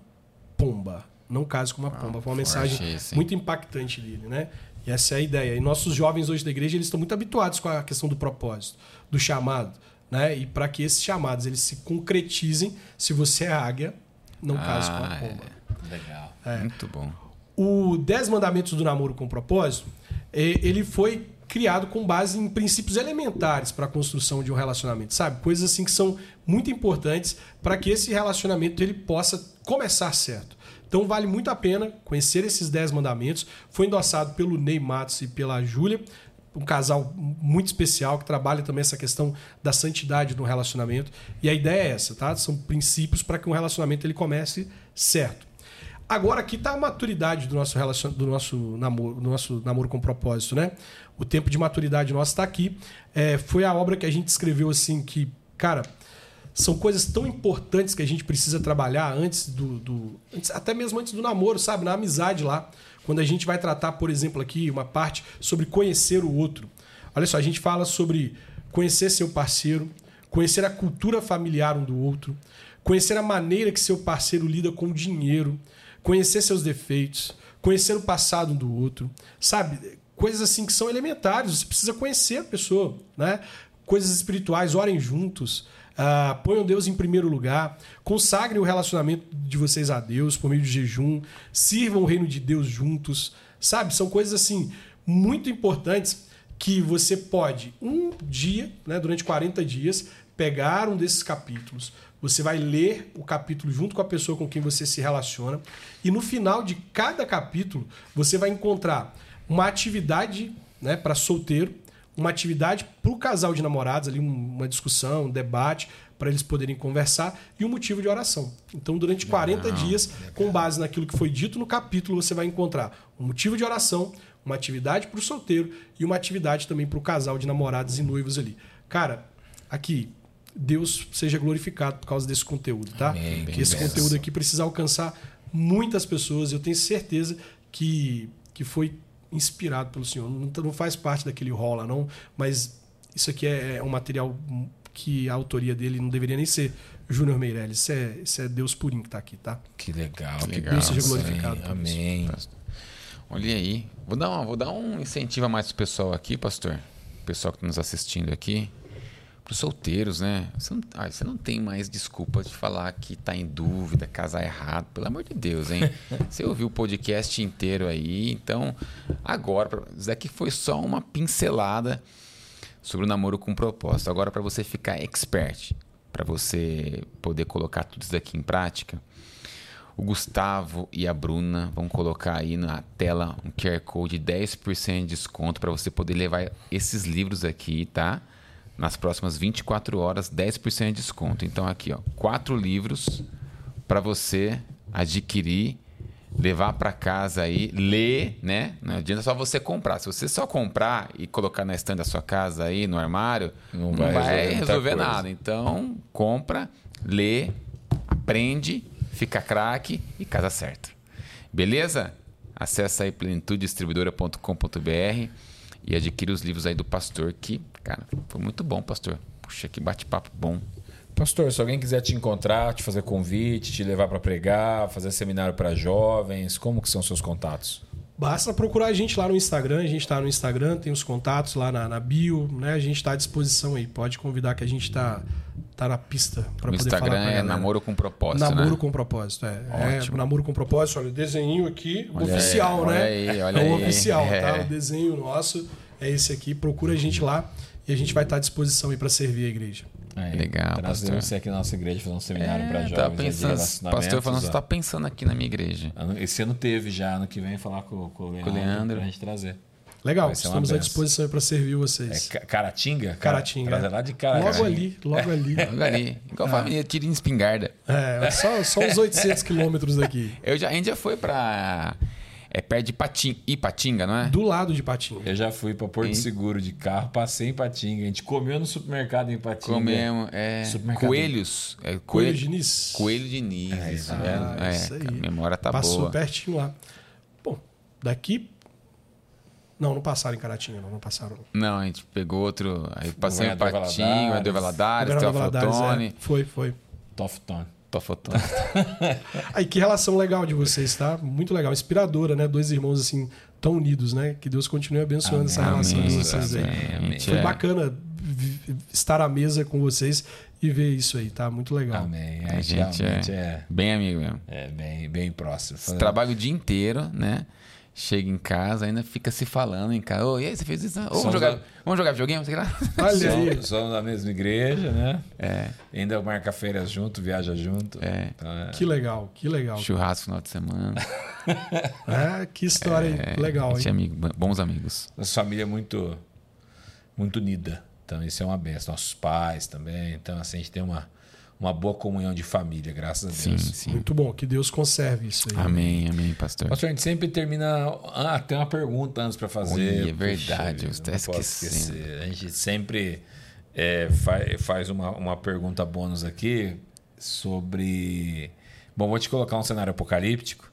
pomba. Não case com uma pomba. Foi uma mensagem hein? muito impactante dele, né? E essa é a ideia. E nossos jovens hoje da igreja, eles estão muito habituados com a questão do propósito, do chamado, né? E para que esses chamados eles se concretizem, se você é águia, não case com a Ah, pomba. Legal. Muito bom. O 10 Mandamentos do Namoro com Propósito, ele foi criado com base em princípios elementares para a construção de um relacionamento, sabe? Coisas assim que são muito importantes para que esse relacionamento ele possa começar certo. Então vale muito a pena conhecer esses 10 mandamentos. Foi endossado pelo Ney Matos e pela Júlia, um casal muito especial que trabalha também essa questão da santidade no relacionamento. E a ideia é essa, tá? São princípios para que um relacionamento ele comece certo. Agora aqui está a maturidade do nosso relacion... do nosso namoro, do nosso namoro com propósito, né? O tempo de maturidade nosso está aqui. É, foi a obra que a gente escreveu assim que, cara, são coisas tão importantes que a gente precisa trabalhar antes do, do antes- até mesmo antes do namoro, sabe? Na amizade lá, quando a gente vai tratar, por exemplo, aqui uma parte sobre conhecer o outro. Olha só, a gente fala sobre conhecer seu parceiro, conhecer a cultura familiar um do outro, conhecer a maneira que seu parceiro lida com o dinheiro, conhecer seus defeitos, conhecer o passado um do outro, sabe? Coisas assim que são elementares, você precisa conhecer a pessoa, né? Coisas espirituais, orem juntos, ah, ponham Deus em primeiro lugar, consagrem o relacionamento de vocês a Deus por meio de jejum, sirvam o reino de Deus juntos, sabe? São coisas assim muito importantes que você pode, um dia, né, durante 40 dias, pegar um desses capítulos, você vai ler o capítulo junto com a pessoa com quem você se relaciona, e no final de cada capítulo, você vai encontrar uma atividade né, para solteiro, uma atividade para o casal de namorados, ali, um- uma discussão, um debate, para eles poderem conversar, e um motivo de oração. Então, durante 40 dias, com base naquilo que foi dito no capítulo, você vai encontrar um motivo de oração, uma atividade para o solteiro e uma atividade também para o casal de namorados e noivos ali. Cara, aqui, Deus seja glorificado por causa desse conteúdo, tá? Amém. que esse conteúdo aqui precisa alcançar muitas pessoas. Eu tenho certeza que, que foi inspirado pelo Senhor. Não, não faz parte daquele rola, não, mas isso aqui é, é um material que a autoria dele não deveria nem ser Júnior Meirelles. Isso é, isso é Deus purinho que está aqui, tá? Que legal. Que legal. Deus seja glorificado isso. Amém. Olha aí. Vou dar, uma, vou dar um incentivo a mais pro pessoal aqui, pastor. O pessoal que está nos assistindo aqui. Para os solteiros, né? Você não, ah, você não tem mais desculpa de falar que tá em dúvida, casar errado. Pelo amor de Deus, hein? (laughs) Você ouviu o podcast inteiro aí. Então, agora, isso daqui foi só uma pincelada sobre o namoro com propósito. Agora, para você ficar expert, para você poder colocar tudo isso daqui em prática, o Gustavo e a Bruna vão colocar aí na tela um QR Code de 10% de desconto para você poder levar esses livros aqui, tá? Nas próximas 24 horas, 10% de desconto. Então aqui, ó, quatro livros para você adquirir, levar para casa aí, ler, né? Não adianta só você comprar. Se você só comprar e colocar na estante da sua casa aí, no armário, Não não, vai vai, resolver resolver nada. Então, compra, lê, aprende, fica craque e casa certa. Beleza? Acesse aí plenitudedistribuidora.com.br e adquira os livros aí do pastor que, cara, foi muito bom, pastor. Puxa, que bate-papo bom. Pastor, se alguém quiser te encontrar, te fazer convite, te levar para pregar, fazer seminário para jovens, como que são seus contatos? Basta procurar a gente lá no Instagram. A gente está no Instagram, tem os contatos lá na, na bio, né? A gente está à disposição aí. Pode convidar que a gente está tá na pista para No poder falar Instagram com a é namoro com propósito, Namoro né? com propósito, é. Ótimo. É, namoro com propósito, olha, desenho aqui, Olha oficial, aí, né? olha aí, olha é o aí. oficial, tá? (laughs) É. O desenho nosso é esse aqui. Procura a gente lá e a gente vai estar à disposição aí para servir a igreja. Aí, Legal, Trazer pastor. você aqui na nossa igreja fazer um seminário para É, jovens. tava aí de pensando, relacionamentos, pastor falando, ó. você tá pensando aqui na minha igreja. Esse ano teve já, ano que vem falar com, com o Leandro, Leandro. pra gente trazer. Legal, estamos à disposição aí para servir É vocês. Ca- Caratinga? Caratinga. Trazer lá de Caratinga. logo ali, logo ali. (laughs) Logo ali, igual a família tira em espingarda. É, só, só uns 800 quilômetros daqui. Eu já, a gente já foi pra. É perto de Patim, Ipatinga, não é? Do lado de Patinho. Eu já fui para Porto Hein? Seguro de carro, passei em Patinga. A gente comeu no supermercado em Patinga. Comemos. É, coelhos. É, Coelho coelho, Diniz. coelho de Nis. É, isso? Ah, É, isso aí. a memória tá Passou boa. pertinho lá. Bom, daqui. Não, não passaram em Caratinga, não, não passaram. não. A gente pegou outro. Aí passou em Governador Patinga, Valadares. Valadares, Teofotone. é. Foi, foi. Tofton. Tofotone. (laughs) Aí, que relação legal de vocês, tá? Muito legal, inspiradora, né? Dois irmãos assim, tão unidos, né? Que Deus continue abençoando essa Amém, relação de amém, vocês aí. amém, amém. Foi É. bacana estar à mesa com vocês e ver isso aí, tá? Muito legal. Amém. A A gente é, é, bem amigo mesmo. é bem, bem próximo. Você trabalha o dia inteiro, né? Chega em casa, ainda fica se falando em casa. Ô, e aí, você fez isso? Ô, vamos, jogar, da- vamos jogar videogame? Sei lá. (laughs) Olha aí. Somos, somos da mesma igreja, né? É, Ainda marca férias junto, viaja junto. É. Então, é. Que legal, que legal. churrasco no final de semana. (laughs) É, que história É, legal, é hein? amigo, bons amigos. Nossa família é muito, muito unida. Então, isso é uma benção. Nossos pais também. Então, assim, a gente tem uma, uma boa comunhão de família, graças a Sim, Deus. sim. Muito bom, que Deus conserve isso aí. Amém, amém, pastor. Pastor, a gente sempre termina. Ah, tem uma pergunta antes para fazer. Olha, é verdade, eu Puxa, até não posso esquecendo. esquecer. A gente sempre é, fa- faz uma, uma pergunta bônus aqui sobre. Bom, vou te colocar um cenário apocalíptico.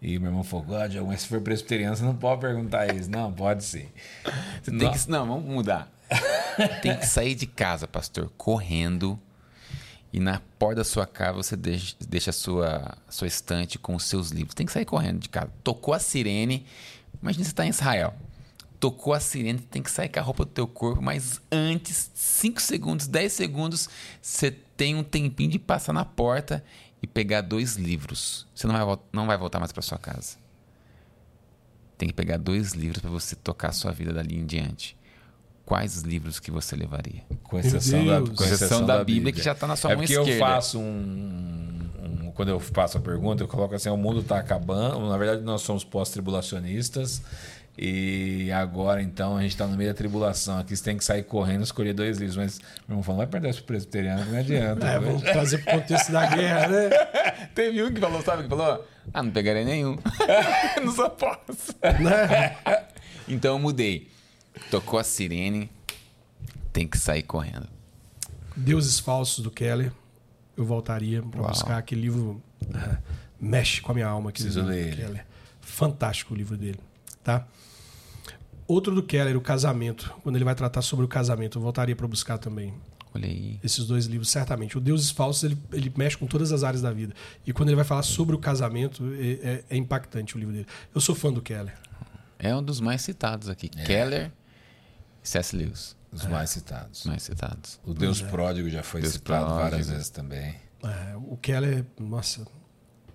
E meu irmão falou: God, mas se for presbiteriano, você não pode perguntar isso. Não, pode sim. Você tem que, não, vamos mudar. tem que sair de casa, pastor, correndo. E na porta da sua casa você deixa, deixa a sua, sua estante com os seus livros. Tem que sair correndo de casa. Tocou a sirene. Imagina você está em Israel. Tocou a sirene, tem que sair com a roupa do teu corpo, mas antes, 5 segundos, 10 segundos, você tem um tempinho de passar na porta e pegar dois livros. Você não vai, não vai voltar mais para sua casa. Tem que pegar dois livros para você tocar a sua vida dali em diante. Quais os livros que você levaria? Com exceção, da, com Com exceção da Bíblia, que já tá na sua é mão porque eu esquerda. faço um, um- Quando eu faço a pergunta, eu coloco assim: o mundo está acabando. Na verdade, nós somos pós-tribulacionistas. E agora, então, a gente está no meio da tribulação. Aqui você tem que sair correndo, escolher dois livros. Mas meu irmão falou: vai perder pro presbiteriano, não adianta. É, vamos trazer pro contexto da guerra, né? (laughs) Teve um que falou, sabe que falou? Ah, não pegarei nenhum. (laughs) não só posso. né? Então eu mudei. Tocou a sirene, tem que sair correndo. Deuses Falsos do Keller. Eu voltaria para buscar aquele livro. ah, mexe com a minha alma. Preciso ler. Keller. Fantástico o livro dele. Tá? Outro do Keller, o casamento. Quando ele vai tratar sobre o casamento, eu voltaria para buscar também. Olha aí. Esses dois livros, certamente. O Deuses Falsos, ele, ele mexe com todas as áreas da vida. E quando ele vai falar sobre o casamento, é, é- é impactante o livro dele. Eu sou fã do Keller. É um dos mais citados aqui. Keller e C.S. Lewis. Os mais citados. Os mais citados. O Deus pródigo já foi Deus citado pródigo. várias vezes também. É, o Keller, nossa,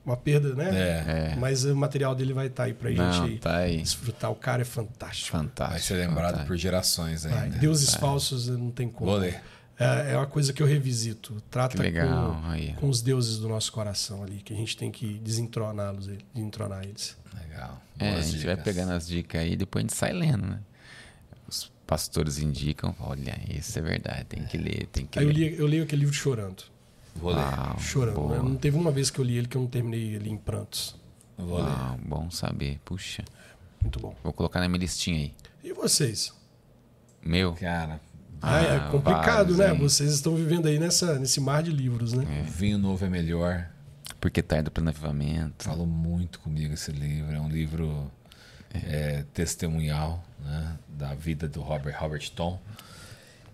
uma perda, né? É. Mas o material dele vai estar aí pra gente Não, aí tá aí. desfrutar. O cara é fantástico. Fantástico. Vai ser lembrado fantástico. por gerações Vai, ainda. Deuses falsos não tem como. Vou ler. É, é uma coisa que eu revisito. Trata com, Aí. com os deuses do nosso coração ali, que a gente tem que desentroná-los, desentronar eles. Legal. É, a gente vai dicas. pegando as dicas aí e depois a gente sai lendo, né? Pastores indicam, olha, isso é verdade, tem que ler, tem que Aí eu, ler. li, eu leio aquele livro chorando. Vou ler. Uau, Chorando. boa. Não teve uma vez que eu li ele que eu não terminei ele em prantos. Vou ler. Uau, bom saber. Puxa, Muito bom. vou colocar na minha listinha aí. E vocês? Meu, Cara, Ah, é Ah, complicado, vários, né? hein? Vocês estão vivendo aí nessa, nesse mar de livros, né? o vinho novo é melhor. porque tarde do pleno avivamento. Falou muito comigo esse livro. É um livro é, testemunhal né, da vida do Robert, Robert Tom.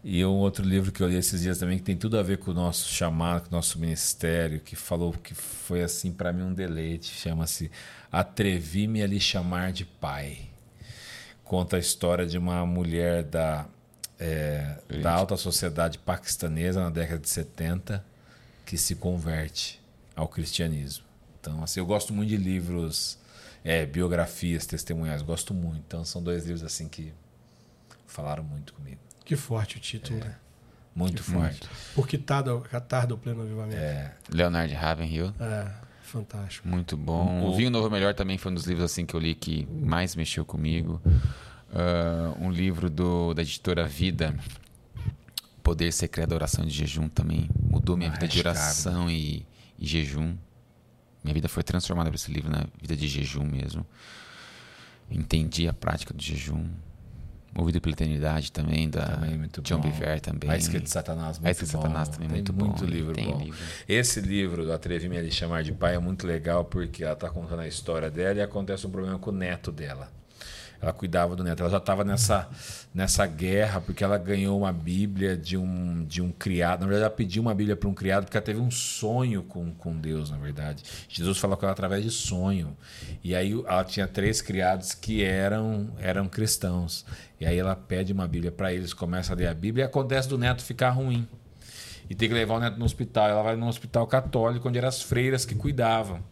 E um outro livro que eu li esses dias também, que tem tudo a ver com o nosso chamado, com o nosso ministério, que falou que foi assim para mim um deleite. Chama-se Atrevi-me a lhe chamar de pai. Conta a história de uma mulher da, é, da alta sociedade paquistanesa na década de 70 que se converte ao cristianismo. Então, assim, eu gosto muito de livros, é, biografias, testemunhais, gosto muito. Então, são dois livros assim que falaram muito comigo. Que forte o título, né? Muito forte. Porque tarda, tarda o pleno avivamento. É, Leonard Ravenhill, É, fantástico. muito bom. O Vinho Novo Melhor também foi um dos livros assim que eu li que mais mexeu comigo. Ah, um livro do, da editora Vida, Poder Secreto da Oração de Jejum também mudou minha vida de oração e, e jejum. Minha vida foi transformada por esse livro, na vida de jejum mesmo. Entendi a prática do jejum. Movido pela Eternidade também, da também John bom. Biver também. A Isca de Satanás, muito A Isca de bom. Satanás também, Tem muito muito bom. livro Tem bom. livro. Esse livro do Atrevi-me a lhe chamar de pai é muito legal porque ela está contando a história dela e acontece um problema com o neto dela. Ela cuidava do neto. Ela já estava nessa, nessa guerra porque ela ganhou uma Bíblia de um, de um criado. Na verdade, ela pediu uma Bíblia para um criado porque ela teve um sonho com, com Deus, na verdade. Jesus falou com ela através de sonho. E aí ela tinha três criados que eram, eram cristãos. E aí ela pede uma Bíblia para eles, começa a ler a Bíblia e acontece do neto ficar ruim. E tem que levar o neto no hospital. Ela vai no hospital católico, onde eram as freiras que cuidavam.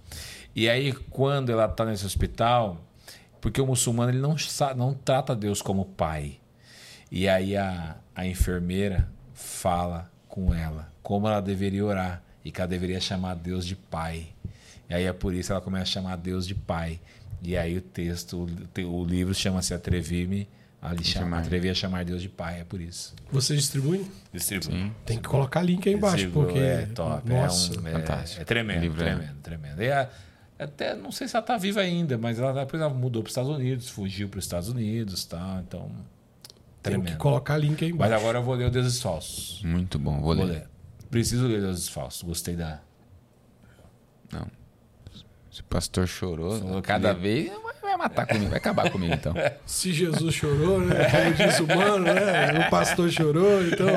E aí, quando ela está nesse hospital, porque o muçulmano ele não, não trata Deus como pai. E aí a, a enfermeira fala com ela como ela deveria orar e que ela deveria chamar Deus de pai. E aí é por isso que ela começa a chamar Deus de pai. E aí o texto, o livro chama-se Atrevi-me Ali chama, atrevi a chamar Deus de pai, é por isso. Você distribui? Distribui. Sim. Tem que colocar link aí embaixo, porque. É top. Nossa, é, um, é, fantástico. É tremendo, tremendo, tremendo. E a, até não sei se ela está viva ainda, mas ela depois ela mudou para os Estados Unidos, fugiu para os Estados Unidos, tá? Então. Tremendo. Tem que colocar link aí embaixo. Mas agora eu vou ler o Deuses Falsos. Muito bom, vou, vou ler. ler. Preciso ler Deuses Falsos. Gostei da. Não. Se o pastor chorou, Falou cada vez vai matar comigo, vai acabar comigo então. (laughs) Se Jesus chorou, né? Como disse o mano, né? O pastor chorou, então.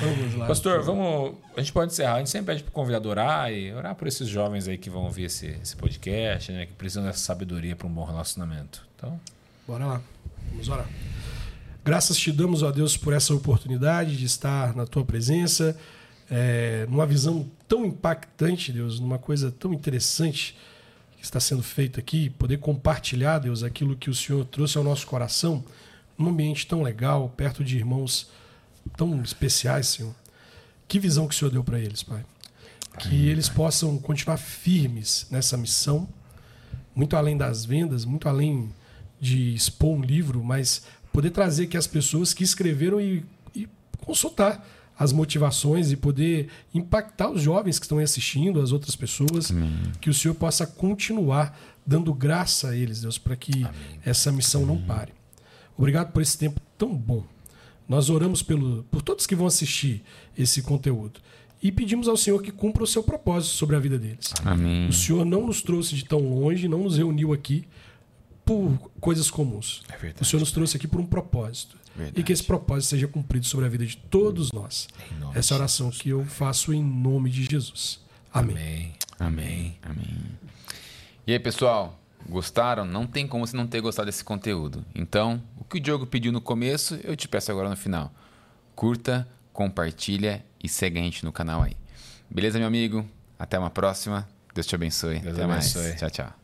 Vamos lá. Pastor, vamos. A gente pode encerrar. A gente sempre pede para o convidado orar e orar por esses jovens aí que vão ouvir esse, esse podcast, né? Que precisam dessa sabedoria para um bom relacionamento. Então. Bora lá. Vamos orar. Graças te damos, ó Deus, por essa oportunidade de estar na tua presença, é, numa visão tão impactante, Deus, numa coisa tão interessante que está sendo feito aqui, poder compartilhar, Deus, aquilo que o Senhor trouxe ao nosso coração, num ambiente tão legal, perto de irmãos tão especiais, Senhor. Que visão que o Senhor deu para eles, Pai. Que eles possam continuar firmes nessa missão, muito além das vendas, muito além de expor um livro, mas poder trazer aqui as pessoas que escreveram e, e consultar as motivações e poder impactar os jovens que estão aí assistindo, as outras pessoas, Amém. que o Senhor possa continuar dando graça a eles, Deus, para que Amém. essa missão não pare. Obrigado por esse tempo tão bom. Nós oramos pelo, por todos que vão assistir esse conteúdo e pedimos ao Senhor que cumpra o seu propósito sobre a vida deles. Amém. O Senhor não nos trouxe de tão longe, não nos reuniu aqui por coisas comuns. É o Senhor nos trouxe aqui por um propósito. Verdade. E que esse propósito seja cumprido sobre a vida de todos nós. Essa oração que eu faço em nome de Jesus. Amém. Amém. Amém. E aí, pessoal, gostaram? Não tem como você não ter gostado desse conteúdo. Então, o que o Diogo pediu no começo, eu te peço agora no final. Curta, compartilha e segue a gente no canal aí. Beleza, meu amigo? Até uma próxima. Deus te abençoe. Deus Até abençoe. mais. Tchau, tchau.